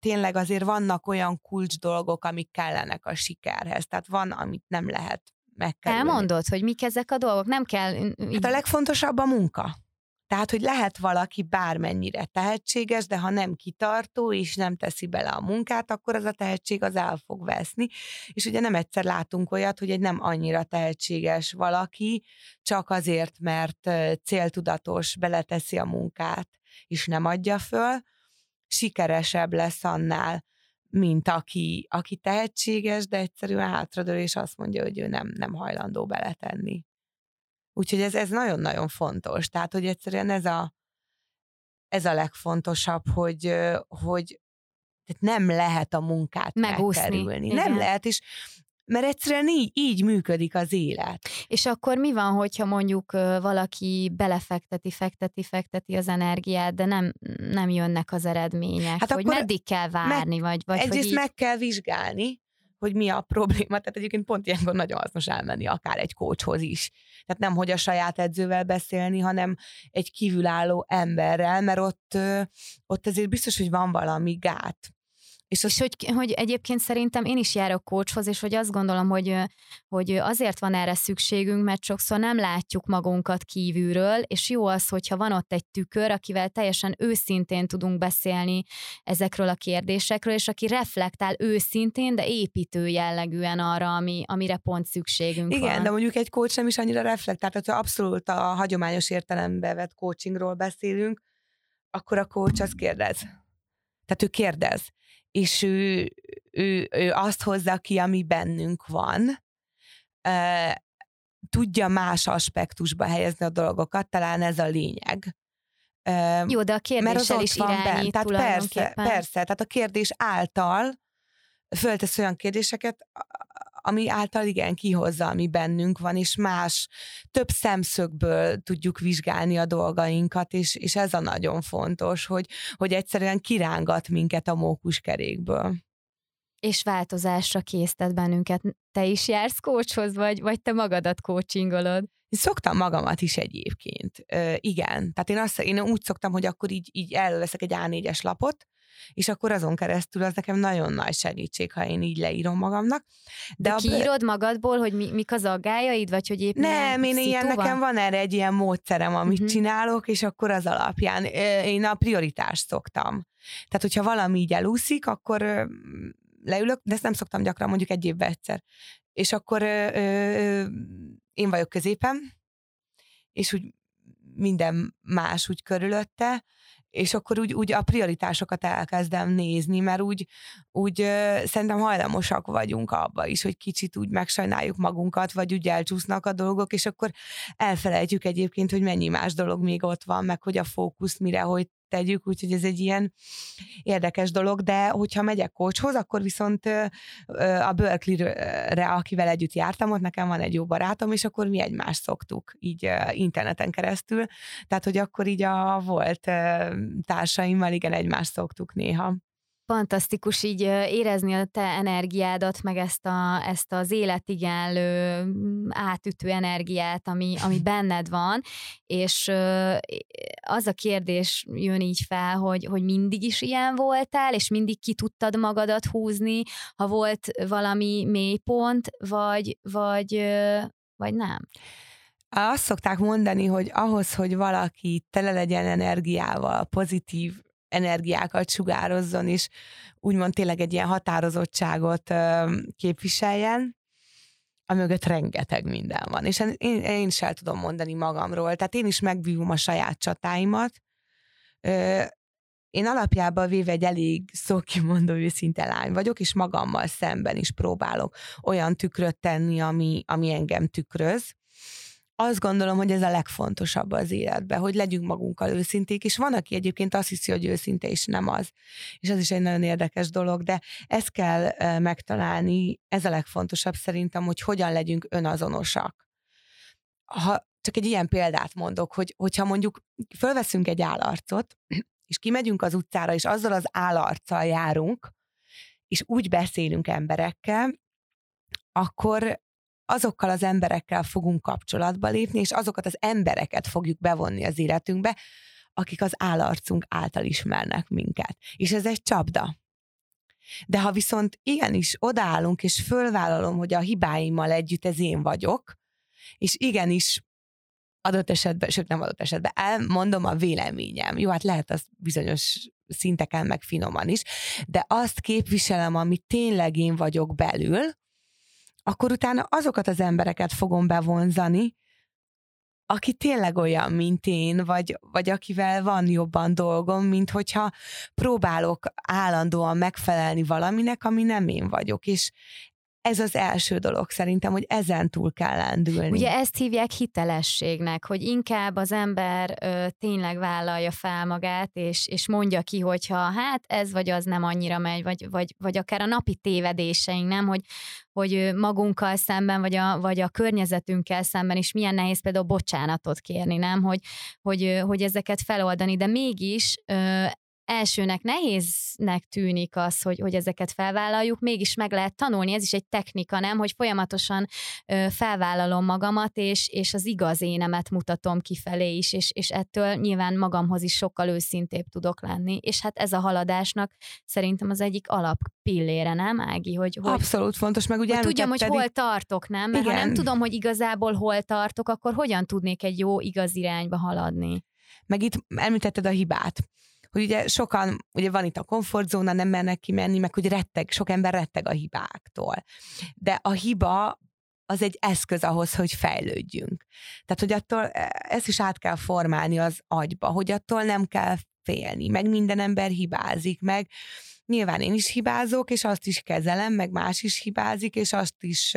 tényleg azért vannak olyan kulcs dolgok, amik kellenek a sikerhez, tehát van, amit nem lehet megkerülni. Elmondod, hogy mik ezek a dolgok? Nem kell... Így... Hát a legfontosabb a munka. Tehát, hogy lehet valaki bármennyire tehetséges, de ha nem kitartó és nem teszi bele a munkát, akkor az a tehetség az el fog veszni. És ugye nem egyszer látunk olyat, hogy egy nem annyira tehetséges valaki, csak azért, mert céltudatos, beleteszi a munkát, és nem adja föl, sikeresebb lesz annál, mint aki, aki tehetséges, de egyszerűen hátradől, és azt mondja, hogy ő nem, nem hajlandó beletenni. Úgyhogy ez, ez nagyon-nagyon fontos. Tehát, hogy egyszerűen ez a, ez a legfontosabb, hogy, hogy tehát nem lehet a munkát Megúszni. megkerülni. Igen. Nem lehet, és mert egyszerűen így, így működik az élet. És akkor mi van, hogyha mondjuk valaki belefekteti, fekteti, fekteti az energiát, de nem, nem jönnek az eredmények? Hát hogy meddig kell várni? Meg, vagy, vagy egyrészt hogy így... meg kell vizsgálni, hogy mi a probléma. Tehát egyébként pont ilyenkor nagyon hasznos elmenni akár egy kócshoz is. Tehát nem, hogy a saját edzővel beszélni, hanem egy kívülálló emberrel, mert ott, ott azért biztos, hogy van valami gát. És, az... és hogy, hogy egyébként szerintem én is járok coachhoz, és hogy azt gondolom, hogy, hogy azért van erre szükségünk, mert sokszor nem látjuk magunkat kívülről, és jó az, hogyha van ott egy tükör, akivel teljesen őszintén tudunk beszélni ezekről a kérdésekről, és aki reflektál őszintén, de építő jellegűen arra, ami, amire pont szükségünk Igen, van. de mondjuk egy coach nem is annyira reflektál, tehát ha abszolút a hagyományos értelembe vett coachingról beszélünk, akkor a coach azt kérdez. Tehát ő kérdez és ő, ő, ő azt hozza ki, ami bennünk van, tudja más aspektusba helyezni a dolgokat, talán ez a lényeg. Jó, de a kérdéssel is irányít Tehát persze, persze, tehát a kérdés által föltesz olyan kérdéseket, ami által igen kihozza, ami bennünk van, és más, több szemszögből tudjuk vizsgálni a dolgainkat, és, és ez a nagyon fontos, hogy, hogy egyszerűen kirángat minket a mókuskerékből. És változásra késztet bennünket. Te is jársz kócshoz, vagy, vagy te magadat coachingolod? Szoktam magamat is egyébként. Ö, igen. Tehát én, azt, én úgy szoktam, hogy akkor így, így előveszek egy A4-es lapot, és akkor azon keresztül az nekem nagyon nagy segítség, ha én így leírom magamnak. De, De kiírod magadból, hogy mi, mik az aggájaid, vagy hogy éppen Nem, én ilyen, van? nekem van erre egy ilyen módszerem, amit uh-huh. csinálok, és akkor az alapján én a prioritást szoktam. Tehát, hogyha valami így elúszik, akkor leülök, de ezt nem szoktam gyakran, mondjuk egy évben egyszer. És akkor ö, ö, én vagyok középen, és úgy minden más úgy körülötte, és akkor úgy, úgy a prioritásokat elkezdem nézni, mert úgy, úgy szerintem hajlamosak vagyunk abba is, hogy kicsit úgy megsajnáljuk magunkat, vagy úgy elcsúsznak a dolgok, és akkor elfelejtjük egyébként, hogy mennyi más dolog még ott van, meg hogy a fókusz mire, hogy tegyük, úgyhogy ez egy ilyen érdekes dolog, de hogyha megyek coachhoz, akkor viszont a Berkeley-re, akivel együtt jártam, ott nekem van egy jó barátom, és akkor mi egymást szoktuk így interneten keresztül, tehát hogy akkor így a volt társaimmal igen egymást szoktuk néha fantasztikus így érezni a te energiádat, meg ezt, a, ezt az életigenlő, mm, átütő energiát, ami, ami benned van, és az a kérdés jön így fel, hogy, hogy mindig is ilyen voltál, és mindig ki tudtad magadat húzni, ha volt valami mélypont, vagy, vagy, vagy nem? Azt szokták mondani, hogy ahhoz, hogy valaki tele legyen energiával, pozitív energiákat sugározzon, és úgymond tényleg egy ilyen határozottságot képviseljen, amögött rengeteg minden van. És én, én is el tudom mondani magamról, tehát én is megvívom a saját csatáimat. Én alapjában véve egy elég szókimondó őszinte lány vagyok, és magammal szemben is próbálok olyan tükröt tenni, ami, ami engem tükröz azt gondolom, hogy ez a legfontosabb az életben, hogy legyünk magunkkal őszinték, és van, aki egyébként azt hiszi, hogy őszinte, és nem az. És az is egy nagyon érdekes dolog, de ezt kell megtalálni, ez a legfontosabb szerintem, hogy hogyan legyünk önazonosak. Ha csak egy ilyen példát mondok, hogy, hogyha mondjuk fölveszünk egy állarcot, és kimegyünk az utcára, és azzal az állarccal járunk, és úgy beszélünk emberekkel, akkor azokkal az emberekkel fogunk kapcsolatba lépni, és azokat az embereket fogjuk bevonni az életünkbe, akik az állarcunk által ismernek minket. És ez egy csapda. De ha viszont igenis odaállunk, és fölvállalom, hogy a hibáimmal együtt ez én vagyok, és igenis adott esetben, sőt nem adott esetben, elmondom a véleményem. Jó, hát lehet az bizonyos szinteken meg finoman is, de azt képviselem, ami tényleg én vagyok belül, akkor utána azokat az embereket fogom bevonzani, aki tényleg olyan, mint én, vagy, vagy akivel van jobban dolgom, mint hogyha próbálok állandóan megfelelni valaminek, ami nem én vagyok. És ez az első dolog szerintem, hogy ezen túl kell lendülni. Ugye ezt hívják hitelességnek, hogy inkább az ember ö, tényleg vállalja fel magát, és, és mondja ki, hogyha hát ez vagy az nem annyira megy, vagy, vagy, vagy akár a napi tévedéseink, nem, hogy, hogy magunkkal szemben, vagy a, vagy a környezetünkkel szemben is milyen nehéz például bocsánatot kérni, nem, hogy, hogy, hogy ezeket feloldani, de mégis ö, elsőnek nehéznek tűnik az, hogy, hogy ezeket felvállaljuk, mégis meg lehet tanulni, ez is egy technika, nem, hogy folyamatosan ö, felvállalom magamat, és, és az igaz énemet mutatom kifelé is, és, és ettől nyilván magamhoz is sokkal őszintébb tudok lenni, és hát ez a haladásnak szerintem az egyik alap pillére, nem, Ági? Hogy, hogy, Abszolút fontos, meg ugye hogy tudjam, hogy hol tartok, nem? Mert Igen. ha nem tudom, hogy igazából hol tartok, akkor hogyan tudnék egy jó, igaz irányba haladni? Meg itt említetted a hibát hogy ugye sokan, ugye van itt a komfortzóna, nem mernek kimenni, meg hogy retteg, sok ember retteg a hibáktól. De a hiba az egy eszköz ahhoz, hogy fejlődjünk. Tehát, hogy attól e, ezt is át kell formálni az agyba, hogy attól nem kell félni, meg minden ember hibázik, meg nyilván én is hibázok, és azt is kezelem, meg más is hibázik, és azt is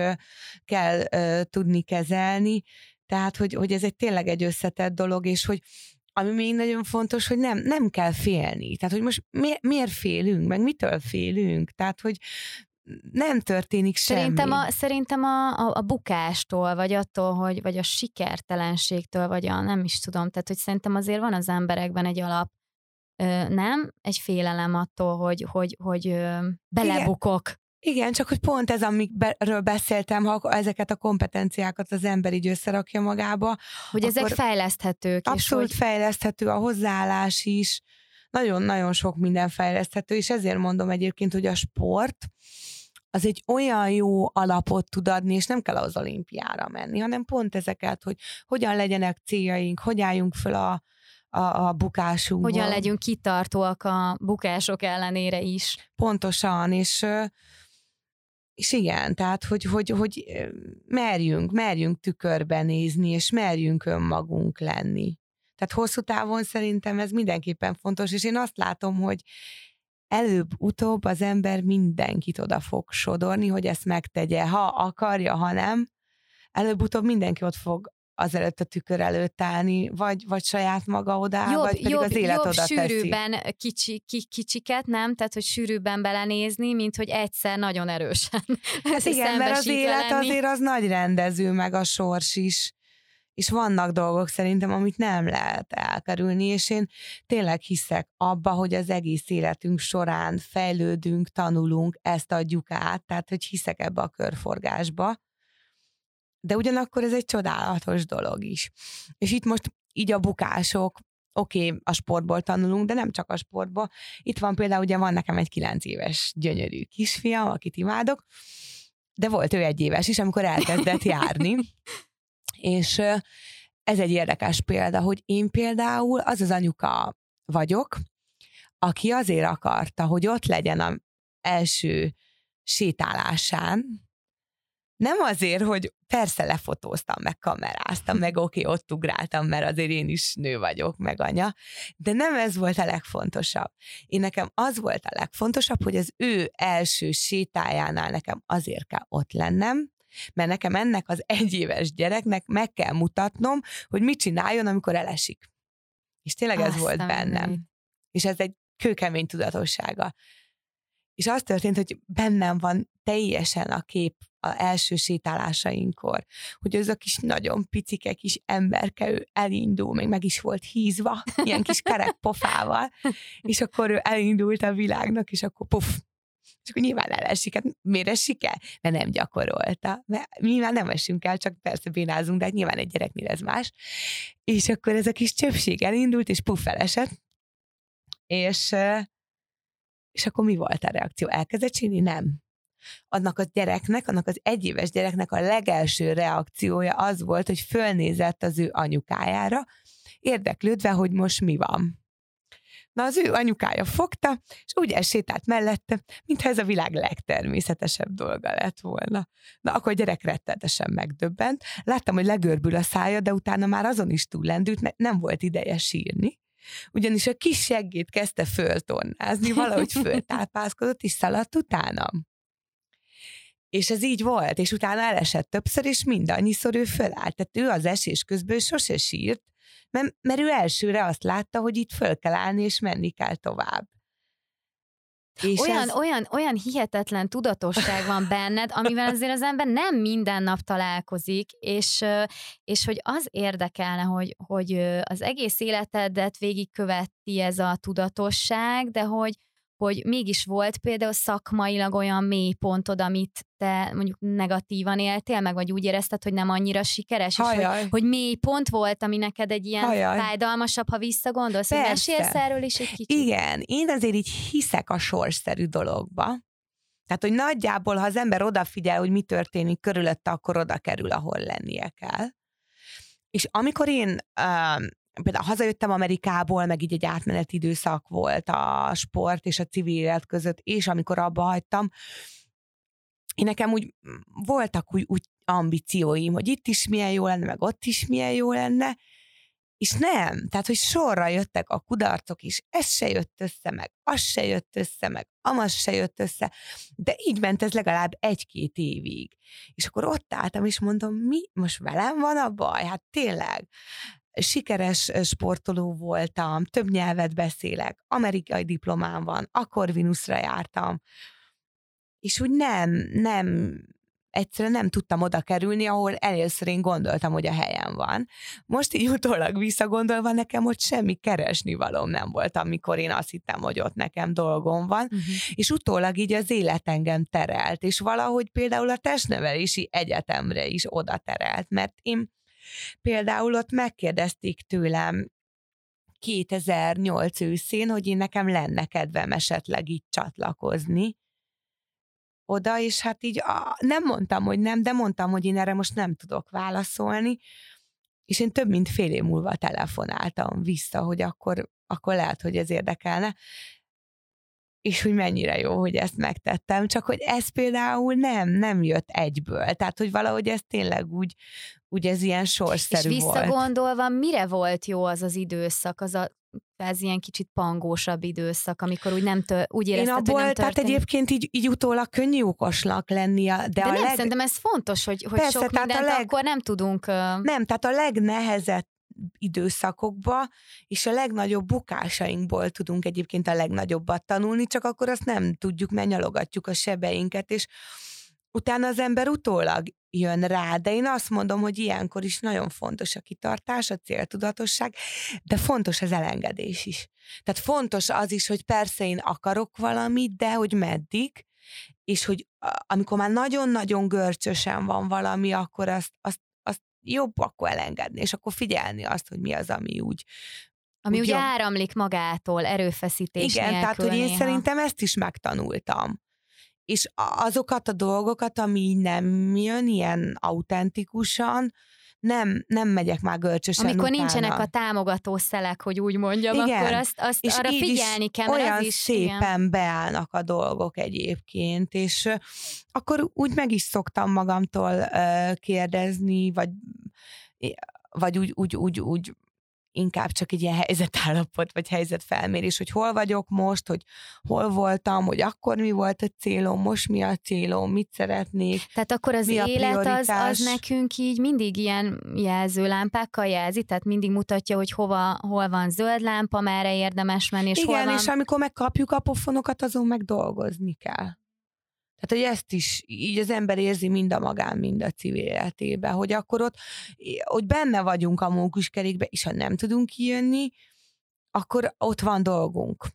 kell uh, tudni kezelni. Tehát, hogy, hogy ez egy tényleg egy összetett dolog, és hogy ami még nagyon fontos, hogy nem, nem kell félni. Tehát, hogy most mi, miért félünk, meg mitől félünk? Tehát, hogy nem történik semmi. Szerintem a, szerintem a, a, a bukástól, vagy attól, hogy, vagy a sikertelenségtől, vagy a nem is tudom, tehát hogy szerintem azért van az emberekben egy alap, ö, nem? Egy félelem attól, hogy, hogy, hogy ö, belebukok. Igen. Igen, csak hogy pont ez, amiről beszéltem, ha ezeket a kompetenciákat az ember így összerakja magába. Hogy ezek fejleszthetők. Abszolút és hogy... fejleszthető, a hozzáállás is, nagyon-nagyon sok minden fejleszthető, és ezért mondom egyébként, hogy a sport az egy olyan jó alapot tud adni, és nem kell az olimpiára menni, hanem pont ezeket, hogy hogyan legyenek céljaink, hogy álljunk föl a, a, a bukásunkból. Hogyan legyünk kitartóak a bukások ellenére is. Pontosan, és és igen, tehát, hogy, hogy, hogy merjünk, merjünk tükörbe nézni, és merjünk önmagunk lenni. Tehát hosszú távon szerintem ez mindenképpen fontos, és én azt látom, hogy előbb-utóbb az ember mindenkit oda fog sodorni, hogy ezt megtegye. Ha akarja, ha nem, előbb-utóbb mindenki ott fog az előtt a tükör előtt állni, vagy, vagy saját maga oda, jobb, vagy pedig jobb, az élet jobb oda sűrűbben teszi. Kicsi, ki, kicsiket, nem? Tehát, hogy sűrűbben belenézni, mint hogy egyszer nagyon erősen. Hát igen, mert az élet lenni. azért az nagy rendező, meg a sors is és vannak dolgok szerintem, amit nem lehet elkerülni, és én tényleg hiszek abba, hogy az egész életünk során fejlődünk, tanulunk, ezt adjuk át, tehát hogy hiszek ebbe a körforgásba, de ugyanakkor ez egy csodálatos dolog is. És itt most így a bukások, oké, okay, a sportból tanulunk, de nem csak a sportból. Itt van például, ugye van nekem egy kilenc éves gyönyörű kisfiam, akit imádok, de volt ő egy éves is, amikor elkezdett járni. És ez egy érdekes példa, hogy én például az az anyuka vagyok, aki azért akarta, hogy ott legyen az első sétálásán, nem azért, hogy persze lefotóztam, meg kameráztam, meg oké, okay, ott ugráltam, mert azért én is nő vagyok, meg anya, de nem ez volt a legfontosabb. Én nekem az volt a legfontosabb, hogy az ő első sétájánál nekem azért kell ott lennem, mert nekem ennek az egyéves gyereknek meg kell mutatnom, hogy mit csináljon, amikor elesik. És tényleg ez Aztán volt bennem. Mi? És ez egy kőkemény tudatossága. És az történt, hogy bennem van teljesen a kép a első sétálásainkor, hogy az a kis nagyon picike kis emberke, ő elindul, még meg is volt hízva, ilyen kis kerek pofával, és akkor ő elindult a világnak, és akkor puff, és akkor nyilván elesik. Hát miért esik el? Mert nem gyakorolta. Mert már nem esünk el, csak persze bénázunk, de hát nyilván egy gyereknél ez más. És akkor ez a kis csöpség elindult, és puff elesett. És, és akkor mi volt a reakció? Elkezdett csinálni? Nem. Annak a gyereknek, annak az egyéves gyereknek a legelső reakciója az volt, hogy fölnézett az ő anyukájára, érdeklődve, hogy most mi van. Na az ő anyukája fogta, és úgy elsétált mellette, mintha ez a világ legtermészetesebb dolga lett volna. Na akkor a gyerek rettetesen megdöbbent. Láttam, hogy legörbül a szája, de utána már azon is túllendült, mert nem volt ideje sírni. Ugyanis a kis seggét kezdte föltornázni, valahogy föltápászkodott, és szaladt utánam. És ez így volt, és utána elesett többször, és mindannyiszor ő fölállt. Tehát ő az esés közben sose sírt, mert, mert ő elsőre azt látta, hogy itt föl kell állni, és menni kell tovább. És olyan, ez... olyan, olyan hihetetlen tudatosság van benned, amivel azért az ember nem minden nap találkozik, és, és hogy az érdekelne, hogy, hogy az egész életedet végigköveti ez a tudatosság, de hogy, hogy mégis volt például szakmailag olyan mély pontod, amit te mondjuk negatívan éltél, meg vagy úgy érezted, hogy nem annyira sikeres, és hogy, hogy mély pont volt, ami neked egy ilyen Hajaj. fájdalmasabb, ha visszagondolsz, Persze. hogy mesélsz erről is egy kicsit? Igen, én azért így hiszek a sorsszerű dologba. Tehát, hogy nagyjából, ha az ember odafigyel, hogy mi történik körülötte, akkor oda kerül, ahol lennie kell. És amikor én például hazajöttem Amerikából, meg így egy átmeneti időszak volt a sport és a civil élet között, és amikor abba hagytam, én nekem úgy voltak úgy, úgy ambícióim, hogy itt is milyen jó lenne, meg ott is milyen jó lenne, és nem, tehát, hogy sorra jöttek a kudarcok is, ez se jött össze meg, az se jött össze meg, amaz se jött össze, de így ment ez legalább egy-két évig. És akkor ott álltam, és mondom, mi, most velem van a baj? Hát tényleg, sikeres sportoló voltam, több nyelvet beszélek, amerikai diplomám van, akkor Vinuszra jártam, és úgy nem, nem egyszerűen nem tudtam oda kerülni, ahol először én gondoltam, hogy a helyem van. Most így utólag visszagondolva nekem ott semmi keresni valóm nem volt, amikor én azt hittem, hogy ott nekem dolgom van, uh-huh. és utólag így az élet engem terelt, és valahogy például a testnevelési egyetemre is oda terelt, mert én például ott megkérdezték tőlem 2008 őszén, hogy én nekem lenne kedvem esetleg itt csatlakozni, oda, és hát így a, nem mondtam, hogy nem, de mondtam, hogy én erre most nem tudok válaszolni, és én több mint fél év múlva telefonáltam vissza, hogy akkor, akkor lehet, hogy ez érdekelne, és hogy mennyire jó, hogy ezt megtettem, csak hogy ez például nem, nem jött egyből, tehát hogy valahogy ez tényleg úgy, úgy ez ilyen sorszerű És visszagondolva, volt. mire volt jó az az időszak, az a ez ilyen kicsit pangósabb időszak, amikor úgy nem tő, úgy érezted, Én abból, hogy nem történt. tehát egyébként így, így utólag könnyű okosnak lenni. De, de a nem, leg... szerintem ez fontos, hogy, hogy Persze, sok mindent a leg... akkor nem tudunk... Nem, tehát a legnehezebb időszakokba, és a legnagyobb bukásainkból tudunk egyébként a legnagyobbat tanulni, csak akkor azt nem tudjuk, mert nyalogatjuk a sebeinket, és utána az ember utólag jön rá, de én azt mondom, hogy ilyenkor is nagyon fontos a kitartás, a céltudatosság, de fontos az elengedés is. Tehát fontos az is, hogy persze én akarok valamit, de hogy meddig, és hogy amikor már nagyon-nagyon görcsösen van valami, akkor azt, azt, azt jobb akkor elengedni, és akkor figyelni azt, hogy mi az, ami úgy, ami úgy, úgy áramlik magától, erőfeszítés Igen, nélkül tehát hogy én néha. szerintem ezt is megtanultam és azokat a dolgokat, ami nem jön ilyen autentikusan, nem, nem megyek már görcsösen Amikor utána. nincsenek a támogató szelek, hogy úgy mondjam, igen. akkor azt, azt és arra figyelni kell, olyan az is, szépen igen. beállnak a dolgok egyébként, és akkor úgy meg is szoktam magamtól kérdezni, vagy vagy úgy, úgy, úgy, úgy inkább csak egy ilyen helyzetállapot, vagy helyzetfelmérés, hogy hol vagyok most, hogy hol voltam, hogy akkor mi volt a célom, most mi a célom, mit szeretnék. Tehát akkor az élet az, az nekünk így mindig ilyen jelzőlámpákkal jelzi, tehát mindig mutatja, hogy hova, hol van zöld lámpa, merre érdemes menni, és Igen, hol van... és amikor megkapjuk a pofonokat, azon meg dolgozni kell. Tehát, hogy ezt is így az ember érzi mind a magán, mind a civil életében, hogy akkor ott, hogy benne vagyunk a mókuskerékbe, és ha nem tudunk kijönni, akkor ott van dolgunk.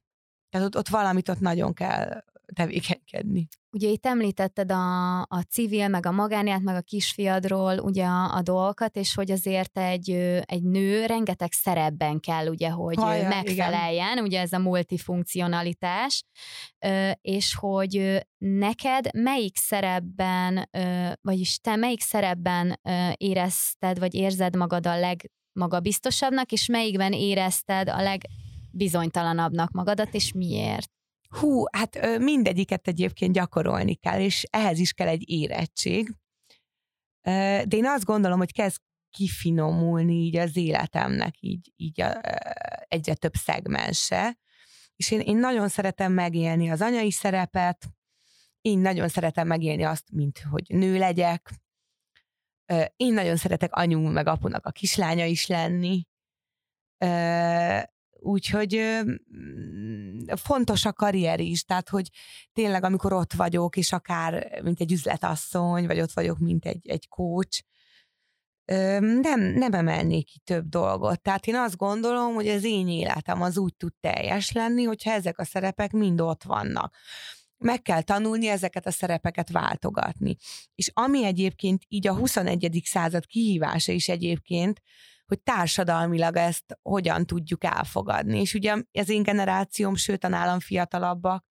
Tehát ott, ott valamit ott nagyon kell tevékenykedni. Ugye itt említetted a, a civil, meg a magániát, meg a kisfiadról ugye a, a dolgokat, és hogy azért egy, egy nő rengeteg szerepben kell, ugye, hogy Hajja, megfeleljen, igen. ugye ez a multifunkcionalitás, és hogy neked melyik szerepben, vagyis te melyik szerepben érezted, vagy érzed magad a legmagabiztosabbnak, és melyikben érezted a legbizonytalanabbnak magadat, és miért? Hú, hát mindegyiket egyébként gyakorolni kell, és ehhez is kell egy érettség. De én azt gondolom, hogy kezd kifinomulni így az életemnek, így, így a, egyre több szegmense. És én, én nagyon szeretem megélni az anyai szerepet, én nagyon szeretem megélni azt, mint hogy nő legyek. Én nagyon szeretek anyu meg apunak a kislánya is lenni. Úgyhogy fontos a karrier is, tehát hogy tényleg amikor ott vagyok, és akár mint egy üzletasszony, vagy ott vagyok, mint egy, egy coach, nem, nem emelnék ki több dolgot. Tehát én azt gondolom, hogy az én életem az úgy tud teljes lenni, hogyha ezek a szerepek mind ott vannak. Meg kell tanulni ezeket a szerepeket váltogatni. És ami egyébként így a 21. század kihívása is egyébként, hogy társadalmilag ezt hogyan tudjuk elfogadni. És ugye az én generációm, sőt a nálam fiatalabbak,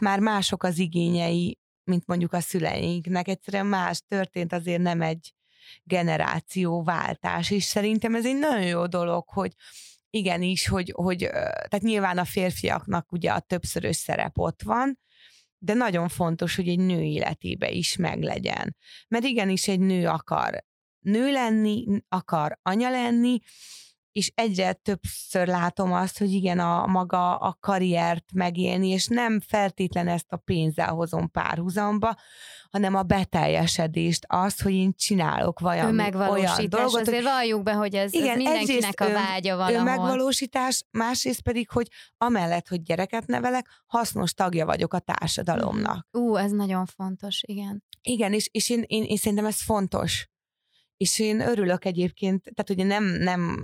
már mások az igényei, mint mondjuk a szüleinknek. Egyszerűen más történt, azért nem egy generációváltás, és szerintem ez egy nagyon jó dolog, hogy igenis, hogy, hogy tehát nyilván a férfiaknak ugye a többszörös szerep ott van, de nagyon fontos, hogy egy nő életébe is meglegyen. Mert igenis egy nő akar nő lenni, akar anya lenni, és egyre többször látom azt, hogy igen, a maga a karriert megélni, és nem feltétlen ezt a pénzzel hozom párhuzamba, hanem a beteljesedést, azt, hogy én csinálok valami olyan dolgot. Azért valljuk be, hogy ez, igen, ez mindenkinek a vágya van. megvalósítás, másrészt pedig, hogy amellett, hogy gyereket nevelek, hasznos tagja vagyok a társadalomnak. Ú, ez nagyon fontos, igen. Igen, és, és én, én, én szerintem ez fontos. És én örülök egyébként, tehát ugye nem, nem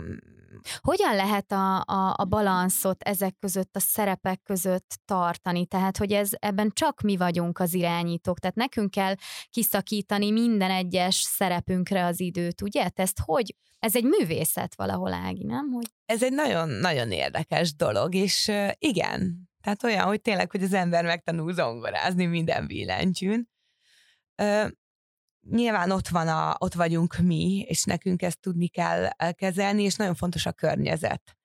hogyan lehet a, a, a balanszot ezek között, a szerepek között tartani? Tehát, hogy ez ebben csak mi vagyunk az irányítók, tehát nekünk kell kiszakítani minden egyes szerepünkre az időt, ugye? Ezt hogy? Ez egy művészet valahol, Ági, nem? Hogy... Ez egy nagyon-nagyon érdekes dolog, és igen, tehát olyan, hogy tényleg, hogy az ember megtanul zongorázni minden billentyűn. Nyilván ott, van a, ott vagyunk mi, és nekünk ezt tudni kell kezelni, és nagyon fontos a környezet.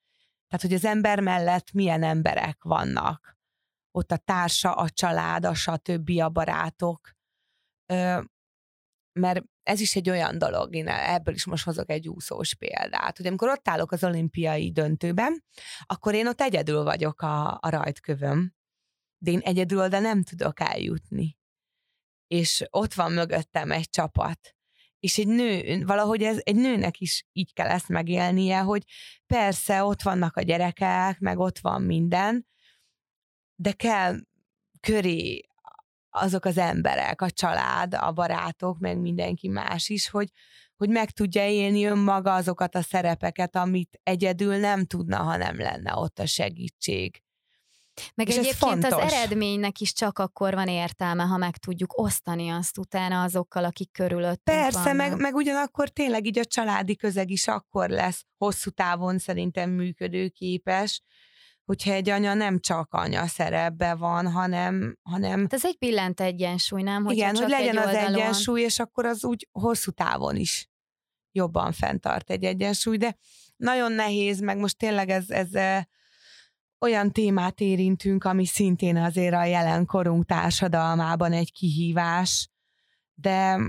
Tehát, hogy az ember mellett milyen emberek vannak. Ott a társa, a család, a stb. a barátok. Ö, mert ez is egy olyan dolog, én ebből is most hozok egy úszós példát, hogy amikor ott állok az olimpiai döntőben, akkor én ott egyedül vagyok a, a rajtkövöm, de én egyedül oda nem tudok eljutni és ott van mögöttem egy csapat. És egy nő, valahogy ez egy nőnek is így kell ezt megélnie, hogy persze ott vannak a gyerekek, meg ott van minden, de kell köré azok az emberek, a család, a barátok, meg mindenki más is, hogy, hogy meg tudja élni önmaga azokat a szerepeket, amit egyedül nem tudna, ha nem lenne ott a segítség. Meg és egyébként az eredménynek is csak akkor van értelme, ha meg tudjuk osztani azt utána azokkal, akik körülöttünk Persze, meg, meg ugyanakkor tényleg így a családi közeg is akkor lesz hosszú távon szerintem működőképes, hogyha egy anya nem csak anya szerepbe van, hanem... hanem hát ez egy billent egyensúly, nem? Hogy igen, hogy legyen az egyensúly, és akkor az úgy hosszú távon is jobban fenntart egy egyensúly, de nagyon nehéz, meg most tényleg ez, ez olyan témát érintünk, ami szintén azért a jelenkorunk társadalmában egy kihívás, de,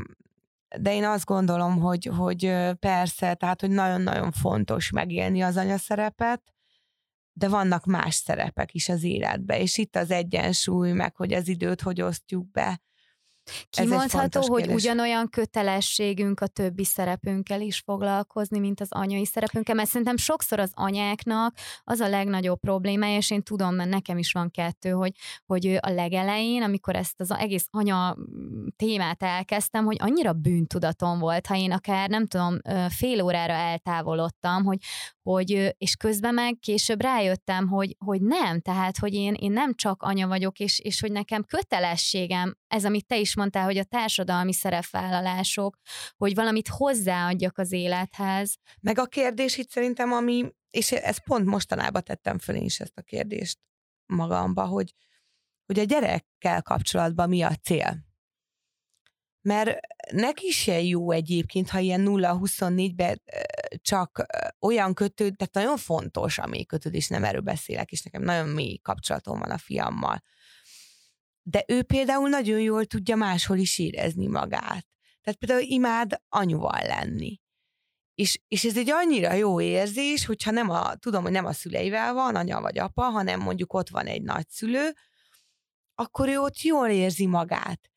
de én azt gondolom, hogy, hogy persze, tehát, hogy nagyon-nagyon fontos megélni az anyaszerepet, de vannak más szerepek is az életbe, és itt az egyensúly, meg hogy az időt hogy osztjuk be, Kimondható, hogy kérdés. ugyanolyan kötelességünk a többi szerepünkkel is foglalkozni, mint az anyai szerepünkkel, mert szerintem sokszor az anyáknak az a legnagyobb problémája, és én tudom, mert nekem is van kettő, hogy, hogy a legelején, amikor ezt az egész anya mm, témát elkezdtem, hogy annyira bűntudatom volt, ha én akár nem tudom, fél órára eltávolodtam, hogy, hogy és közben meg később rájöttem, hogy, hogy nem, tehát, hogy én, én nem csak anya vagyok, és, és hogy nekem kötelességem, ez, amit te is mondtál, hogy a társadalmi szerepvállalások, hogy valamit hozzáadjak az élethez. Meg a kérdés itt szerintem, ami, és ezt pont mostanában tettem föl én is ezt a kérdést magamba, hogy, hogy a gyerekkel kapcsolatban mi a cél. Mert neki se jó egyébként, ha ilyen 0-24-ben csak olyan kötőd, tehát nagyon fontos a mély kötődés, nem erről beszélek, és nekem nagyon mély kapcsolatom van a fiammal de ő például nagyon jól tudja máshol is érezni magát. Tehát például imád anyuval lenni. És, és ez egy annyira jó érzés, hogyha nem a, tudom, hogy nem a szüleivel van, anya vagy apa, hanem mondjuk ott van egy nagyszülő, akkor ő ott jól érzi magát.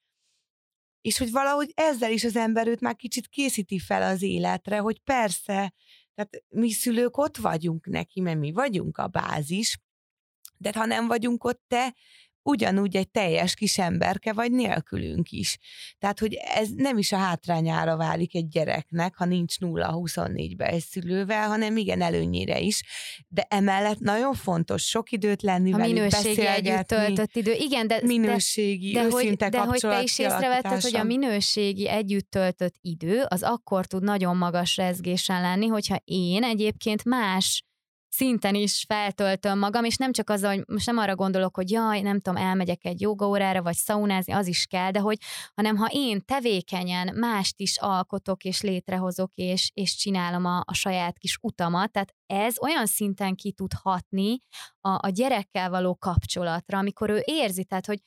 És hogy valahogy ezzel is az ember őt már kicsit készíti fel az életre, hogy persze, tehát mi szülők ott vagyunk neki, mert mi vagyunk a bázis, de ha nem vagyunk ott, te ugyanúgy egy teljes kis emberke vagy nélkülünk is. Tehát, hogy ez nem is a hátrányára válik egy gyereknek, ha nincs 0-24-be egy szülővel, hanem igen előnyére is. De emellett nagyon fontos sok időt lenni a velük, minőségi együtt töltött idő. Igen, de, minőségi, de, de, hogy, de hogy te is észrevetted, hogy a minőségi együtt töltött idő az akkor tud nagyon magas rezgésen lenni, hogyha én egyébként más szinten is feltöltöm magam, és nem csak az, hogy most nem arra gondolok, hogy jaj, nem tudom, elmegyek egy jogaórára, vagy szaunázni, az is kell, de hogy, hanem ha én tevékenyen mást is alkotok, és létrehozok, és, és csinálom a, a saját kis utamat, tehát ez olyan szinten ki tud hatni a, a gyerekkel való kapcsolatra, amikor ő érzi, tehát, hogy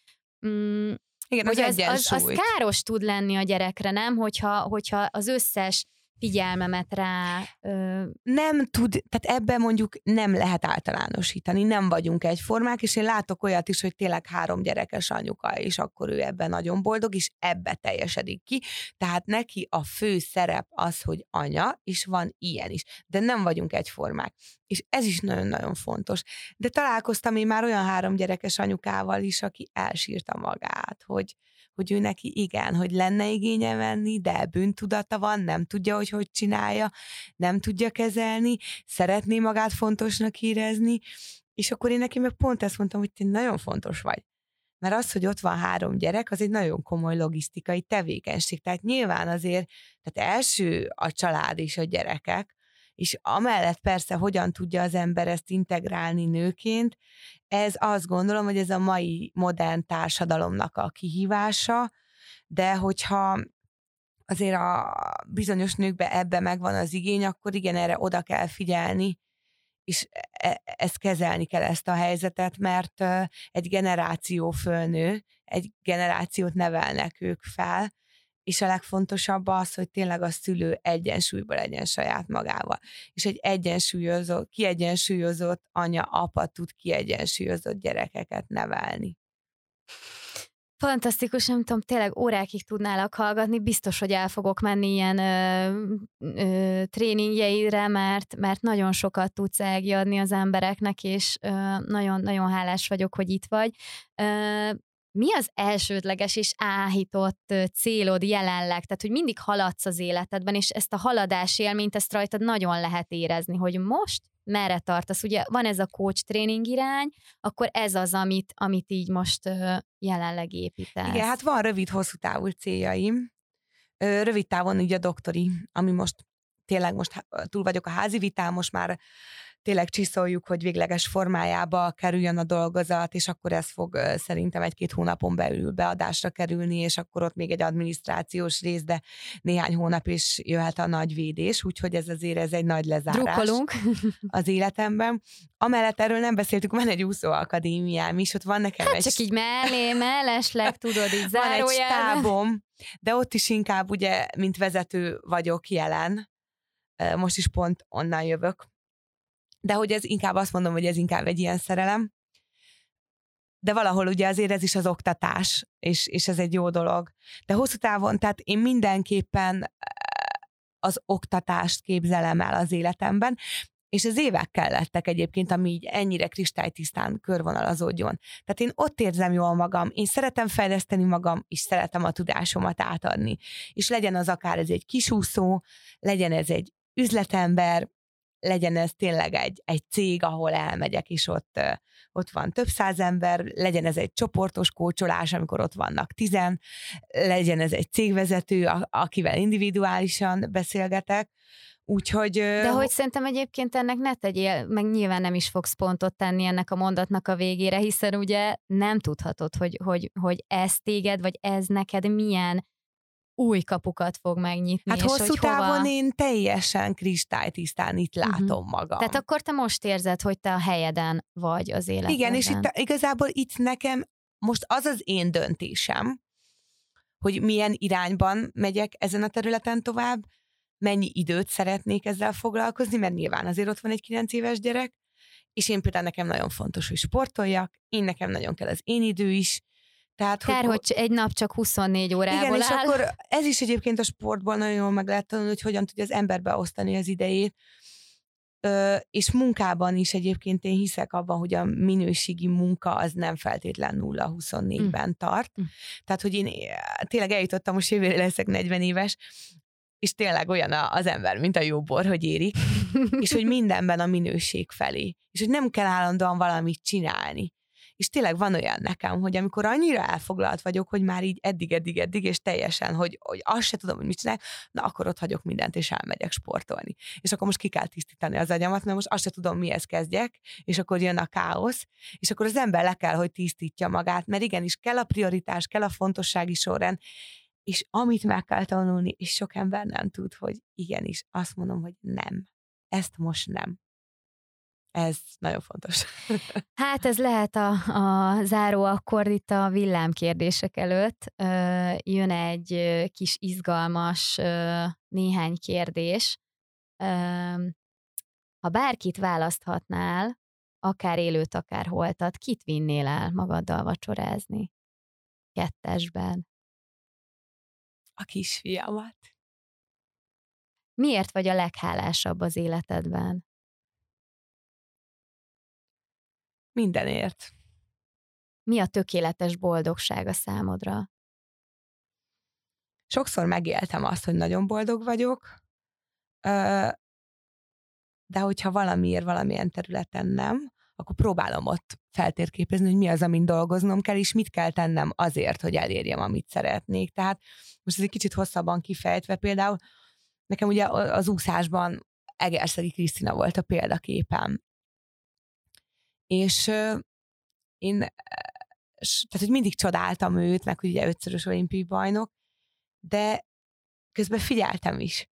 mm, igen, hogy az, az, az, az káros tud lenni a gyerekre, nem? Hogyha, hogyha az összes figyelmemet rá. Ö... Nem tud, tehát ebben mondjuk nem lehet általánosítani, nem vagyunk egyformák, és én látok olyat is, hogy tényleg három gyerekes anyuka, és akkor ő ebben nagyon boldog, és ebbe teljesedik ki. Tehát neki a fő szerep az, hogy anya, és van ilyen is. De nem vagyunk egyformák. És ez is nagyon-nagyon fontos. De találkoztam én már olyan három gyerekes anyukával is, aki elsírta magát, hogy, hogy ő neki igen, hogy lenne igénye venni, de bűntudata van, nem tudja, hogy hogy csinálja, nem tudja kezelni, szeretné magát fontosnak érezni, és akkor én neki meg pont ezt mondtam, hogy te nagyon fontos vagy. Mert az, hogy ott van három gyerek, az egy nagyon komoly logisztikai tevékenység. Tehát nyilván azért, tehát első a család és a gyerekek, és amellett persze hogyan tudja az ember ezt integrálni nőként, ez azt gondolom, hogy ez a mai modern társadalomnak a kihívása, de hogyha azért a bizonyos nőkbe ebbe megvan az igény, akkor igen, erre oda kell figyelni, és e- ezt kezelni kell ezt a helyzetet, mert egy generáció fölnő, egy generációt nevelnek ők fel, és a legfontosabb az, hogy tényleg a szülő egyensúlyban legyen saját magával. És egy egyensúlyozott, kiegyensúlyozott anya, apa tud kiegyensúlyozott gyerekeket nevelni. Fantasztikus, nem tudom, tényleg órákig tudnálak hallgatni, biztos, hogy el fogok menni ilyen ö, ö, tréningjeire, mert, mert nagyon sokat tudsz elgiadni az embereknek, és nagyon-nagyon hálás vagyok, hogy itt vagy. Ö, mi az elsődleges és áhított célod jelenleg? Tehát, hogy mindig haladsz az életedben, és ezt a haladás élményt, ezt rajtad nagyon lehet érezni, hogy most merre tartasz. Ugye van ez a coach tréning irány, akkor ez az, amit, amit így most jelenleg építesz. Igen, hát van rövid-hosszú távú céljaim. Rövid távon így a doktori, ami most tényleg most túl vagyok a házi vitám, most már tényleg csiszoljuk, hogy végleges formájába kerüljön a dolgozat, és akkor ez fog szerintem egy-két hónapon belül beadásra kerülni, és akkor ott még egy adminisztrációs rész, de néhány hónap is jöhet a nagy védés, úgyhogy ez azért ez egy nagy lezárás Drukkolunk. az életemben. Amellett erről nem beszéltük, van egy úszóakadémiám is, ott van nekem hát egy... csak így mellé, mellesleg, tudod, így Van egy stábom, de ott is inkább ugye, mint vezető vagyok jelen, most is pont onnan jövök, de hogy ez inkább azt mondom, hogy ez inkább egy ilyen szerelem. De valahol ugye azért ez is az oktatás, és, és ez egy jó dolog. De hosszú távon, tehát én mindenképpen eh, az oktatást képzelem el az életemben, és az évek kellettek egyébként, ami így ennyire kristálytisztán körvonalazódjon. Tehát én ott érzem jól magam, én szeretem fejleszteni magam, és szeretem a tudásomat átadni. És legyen az akár ez egy kisúszó, legyen ez egy üzletember, legyen ez tényleg egy, egy cég, ahol elmegyek, és ott, ott van több száz ember, legyen ez egy csoportos kócsolás, amikor ott vannak tizen, legyen ez egy cégvezető, akivel individuálisan beszélgetek, Úgyhogy... De hogy szerintem egyébként ennek ne tegyél, meg nyilván nem is fogsz pontot tenni ennek a mondatnak a végére, hiszen ugye nem tudhatod, hogy, hogy, hogy ez téged, vagy ez neked milyen új kapukat fog megnyitni. Hát hosszú hogy távon hova... én teljesen kristálytisztán itt uh-huh. látom magam. Tehát akkor te most érzed, hogy te a helyeden vagy az életedben. Igen, és itt, igazából itt nekem most az az én döntésem, hogy milyen irányban megyek ezen a területen tovább, mennyi időt szeretnék ezzel foglalkozni, mert nyilván azért ott van egy 9 éves gyerek, és én például nekem nagyon fontos, hogy sportoljak, én nekem nagyon kell az én idő is, tehát, Kár, hogy, hogy egy nap csak 24 órából Igen, áll. és akkor ez is egyébként a sportból nagyon jól meg lehet tanulni, hogy hogyan tudja az ember beosztani az idejét. Ö, és munkában is egyébként én hiszek abban, hogy a minőségi munka az nem feltétlen 0-24-ben mm. tart. Mm. Tehát, hogy én tényleg eljutottam, most jövőre leszek 40 éves, és tényleg olyan az ember, mint a jó bor, hogy érik, és hogy mindenben a minőség felé, és hogy nem kell állandóan valamit csinálni és tényleg van olyan nekem, hogy amikor annyira elfoglalt vagyok, hogy már így eddig, eddig, eddig, és teljesen, hogy, hogy azt se tudom, hogy mit csinálok, na akkor ott hagyok mindent, és elmegyek sportolni. És akkor most ki kell tisztítani az agyamat, mert most azt se tudom, mihez kezdjek, és akkor jön a káosz, és akkor az ember le kell, hogy tisztítja magát, mert igenis kell a prioritás, kell a fontossági sorrend, és amit meg kell tanulni, és sok ember nem tud, hogy igenis, azt mondom, hogy nem. Ezt most nem Ez nagyon fontos. Hát ez lehet a, a záró akkord itt a villámkérdések előtt. Jön egy kis izgalmas néhány kérdés. Ha bárkit választhatnál, akár élőt, akár holtat, kit vinnél el magaddal vacsorázni? Kettesben. A kisfiamat. Miért vagy a leghálásabb az életedben? Mindenért. Mi a tökéletes boldogság a számodra? Sokszor megéltem azt, hogy nagyon boldog vagyok, de hogyha valamiért valamilyen területen nem, akkor próbálom ott feltérképezni, hogy mi az, amin dolgoznom kell, és mit kell tennem azért, hogy elérjem, amit szeretnék. Tehát most ez egy kicsit hosszabban kifejtve, például nekem ugye az úszásban Egerszegi Krisztina volt a példaképem. És én, tehát hogy mindig csodáltam őt, meg hogy ugye ötszörös olimpiai bajnok, de közben figyeltem is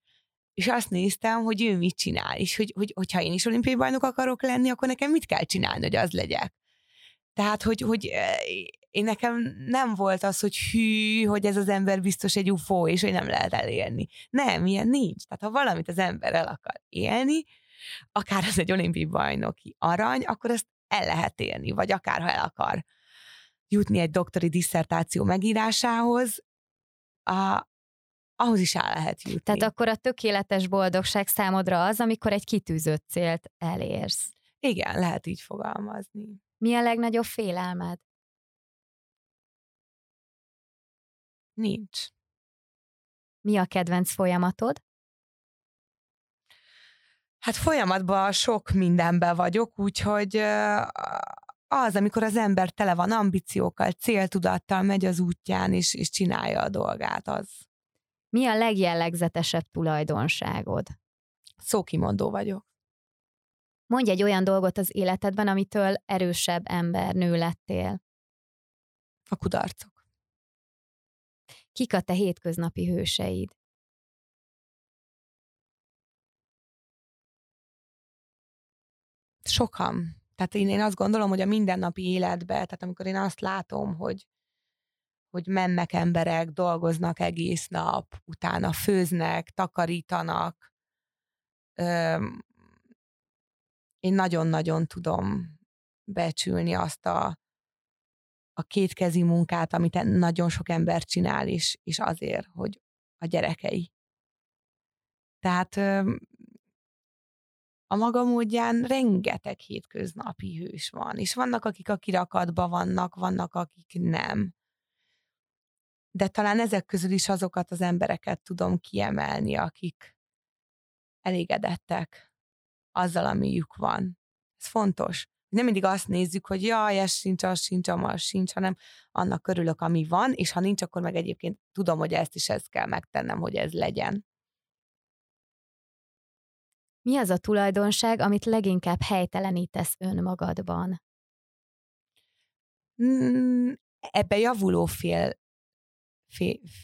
és azt néztem, hogy ő mit csinál, és hogy, hogy hogyha én is olimpiai bajnok akarok lenni, akkor nekem mit kell csinálni, hogy az legyek. Tehát, hogy, hogy én nekem nem volt az, hogy hű, hogy ez az ember biztos egy UFO, és hogy nem lehet elérni. Nem, ilyen nincs. Tehát ha valamit az ember el akar élni, akár az egy olimpiai bajnoki arany, akkor ezt el lehet élni, vagy akár ha el akar jutni egy doktori disszertáció megírásához, a, ahhoz is el lehet jutni. Tehát akkor a tökéletes boldogság számodra az, amikor egy kitűzött célt elérsz. Igen, lehet így fogalmazni. Mi a legnagyobb félelmed? Nincs. Mi a kedvenc folyamatod? Hát folyamatban sok mindenben vagyok, úgyhogy az, amikor az ember tele van ambíciókkal, céltudattal megy az útján, és, és csinálja a dolgát, az, mi a legjellegzetesebb tulajdonságod? Szókimondó vagyok. Mondj egy olyan dolgot az életedben, amitől erősebb ember, nő lettél. A kudarcok. Kik a te hétköznapi hőseid? Sokan. Tehát én, én azt gondolom, hogy a mindennapi életben, tehát amikor én azt látom, hogy hogy mennek emberek, dolgoznak egész nap, utána főznek, takarítanak. Öm, én nagyon-nagyon tudom becsülni azt a, a kétkezi munkát, amit nagyon sok ember csinál is, és azért, hogy a gyerekei. Tehát a maga módján rengeteg hétköznapi hős van, és vannak, akik a kirakatban vannak, vannak, akik nem de talán ezek közül is azokat az embereket tudom kiemelni, akik elégedettek azzal, amiük van. Ez fontos. Nem mindig azt nézzük, hogy jaj, ez sincs, az sincs, amaz sincs, hanem annak körülök, ami van, és ha nincs, akkor meg egyébként tudom, hogy ezt is ezt kell megtennem, hogy ez legyen. Mi az a tulajdonság, amit leginkább helytelenítesz önmagadban? Mm, ebbe javuló fél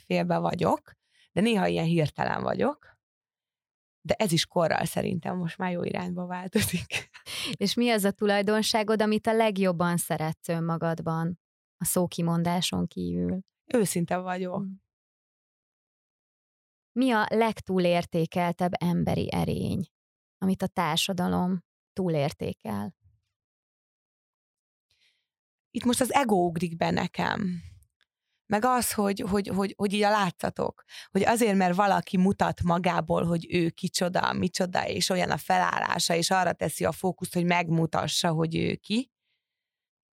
félbe vagyok, de néha ilyen hirtelen vagyok. De ez is korral szerintem most már jó irányba változik. És mi az a tulajdonságod, amit a legjobban szeretsz önmagadban, a szókimondáson kívül? Őszinte vagyok. Mm. Mi a legtúlértékeltebb emberi erény, amit a társadalom túlértékel? Itt most az ego ugrik be nekem meg az, hogy, hogy, hogy, hogy így a látszatok, hogy azért, mert valaki mutat magából, hogy ő kicsoda, micsoda, és olyan a felállása, és arra teszi a fókuszt, hogy megmutassa, hogy ő ki,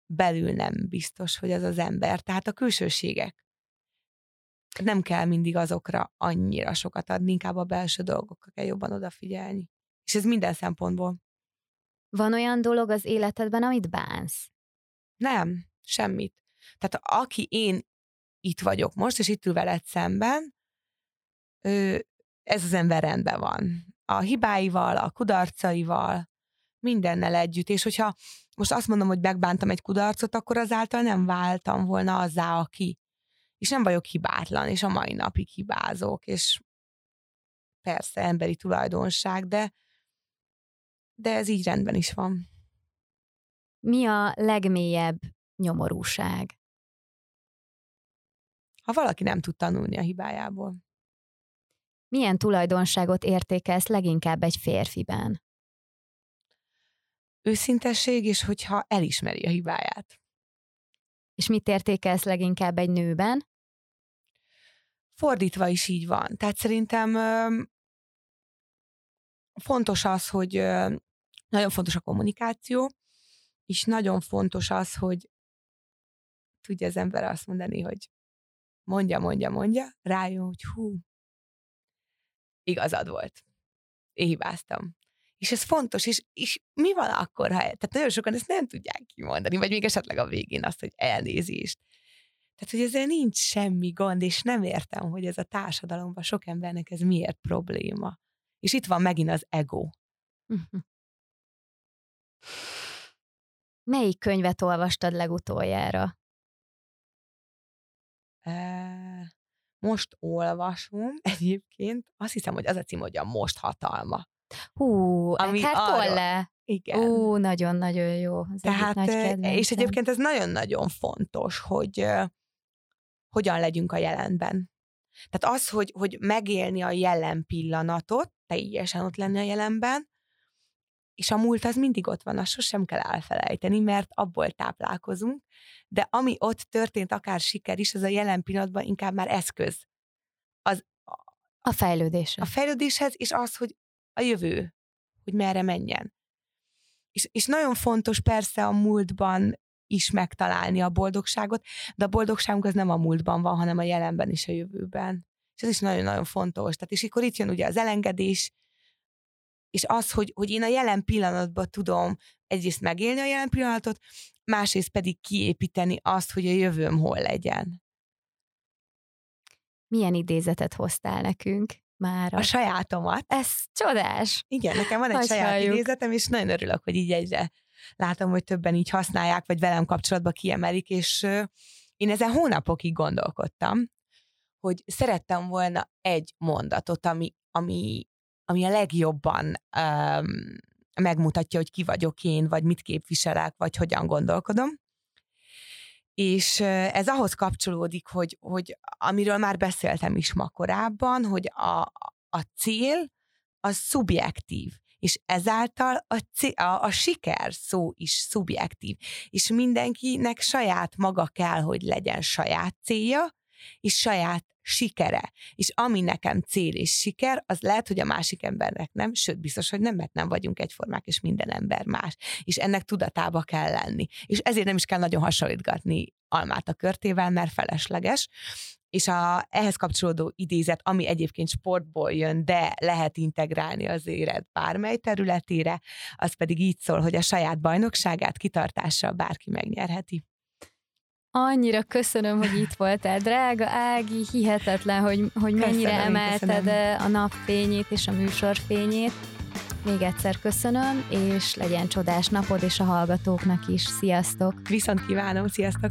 belül nem biztos, hogy az az ember. Tehát a külsőségek. Nem kell mindig azokra annyira sokat adni, inkább a belső dolgokra kell jobban odafigyelni. És ez minden szempontból. Van olyan dolog az életedben, amit bánsz? Nem, semmit. Tehát aki én itt vagyok most, és itt ül veled szemben, ez az ember rendben van. A hibáival, a kudarcaival, mindennel együtt. És hogyha most azt mondom, hogy megbántam egy kudarcot, akkor azáltal nem váltam volna azzá, aki. És nem vagyok hibátlan, és a mai napig hibázok, és persze emberi tulajdonság, de, de ez így rendben is van. Mi a legmélyebb nyomorúság? Ha valaki nem tud tanulni a hibájából. Milyen tulajdonságot értékelsz leginkább egy férfiben? Őszintesség, és hogyha elismeri a hibáját. És mit értékelsz leginkább egy nőben? Fordítva is így van. Tehát szerintem fontos az, hogy nagyon fontos a kommunikáció, és nagyon fontos az, hogy tudja az ember azt mondani, hogy mondja, mondja, mondja, rájön, hogy hú, igazad volt. Én hibáztam. És ez fontos, és, és mi van akkor, ha... Tehát nagyon sokan ezt nem tudják kimondani, vagy még esetleg a végén azt, hogy elnézést. Tehát, hogy ezzel nincs semmi gond, és nem értem, hogy ez a társadalomban sok embernek ez miért probléma. És itt van megint az ego. Uh-huh. Melyik könyvet olvastad legutoljára? most olvasom egyébként, azt hiszem, hogy az a cím, hogy a Most hatalma. Hú, Ami Eckhart Tolle. Igen. Ú, nagyon-nagyon jó. Az Tehát, nagy és egyébként ez nagyon-nagyon fontos, hogy uh, hogyan legyünk a jelenben. Tehát az, hogy, hogy megélni a jelen pillanatot, teljesen ott lenni a jelenben, és a múlt az mindig ott van, azt sosem kell elfelejteni, mert abból táplálkozunk, de ami ott történt, akár siker is, az a jelen pillanatban inkább már eszköz. Az, a fejlődés. A fejlődéshez, és az, hogy a jövő, hogy merre menjen. És, és nagyon fontos persze a múltban is megtalálni a boldogságot, de a boldogságunk az nem a múltban van, hanem a jelenben és a jövőben. És ez is nagyon-nagyon fontos. Tehát és akkor itt jön ugye az elengedés, és az, hogy, hogy én a jelen pillanatban tudom egyrészt megélni a jelen pillanatot, másrészt pedig kiépíteni azt, hogy a jövőm hol legyen. Milyen idézetet hoztál nekünk már? A sajátomat. Ez csodás. Igen, nekem van egy Hogy saját halljuk. idézetem, és nagyon örülök, hogy így egyre látom, hogy többen így használják, vagy velem kapcsolatban kiemelik, és én ezen hónapokig gondolkodtam, hogy szerettem volna egy mondatot, ami, ami ami a legjobban um, megmutatja, hogy ki vagyok én, vagy mit képviselek, vagy hogyan gondolkodom. És ez ahhoz kapcsolódik, hogy, hogy amiről már beszéltem is ma korábban, hogy a, a cél az szubjektív, és ezáltal a, cél, a, a siker szó is szubjektív, és mindenkinek saját maga kell, hogy legyen saját célja, és saját sikere. És ami nekem cél és siker, az lehet, hogy a másik embernek nem, sőt, biztos, hogy nem, mert nem vagyunk egyformák, és minden ember más. És ennek tudatába kell lenni. És ezért nem is kell nagyon hasonlítgatni almát a körtével, mert felesleges. És a ehhez kapcsolódó idézet, ami egyébként sportból jön, de lehet integrálni az élet bármely területére, az pedig így szól, hogy a saját bajnokságát kitartással bárki megnyerheti. Annyira köszönöm, hogy itt voltál, drága Ági, hihetetlen, hogy, hogy mennyire köszönöm, emelted köszönöm. a napfényét és a műsorfényét. Még egyszer köszönöm, és legyen csodás napod, és a hallgatóknak is. Sziasztok! Viszont kívánom, sziasztok!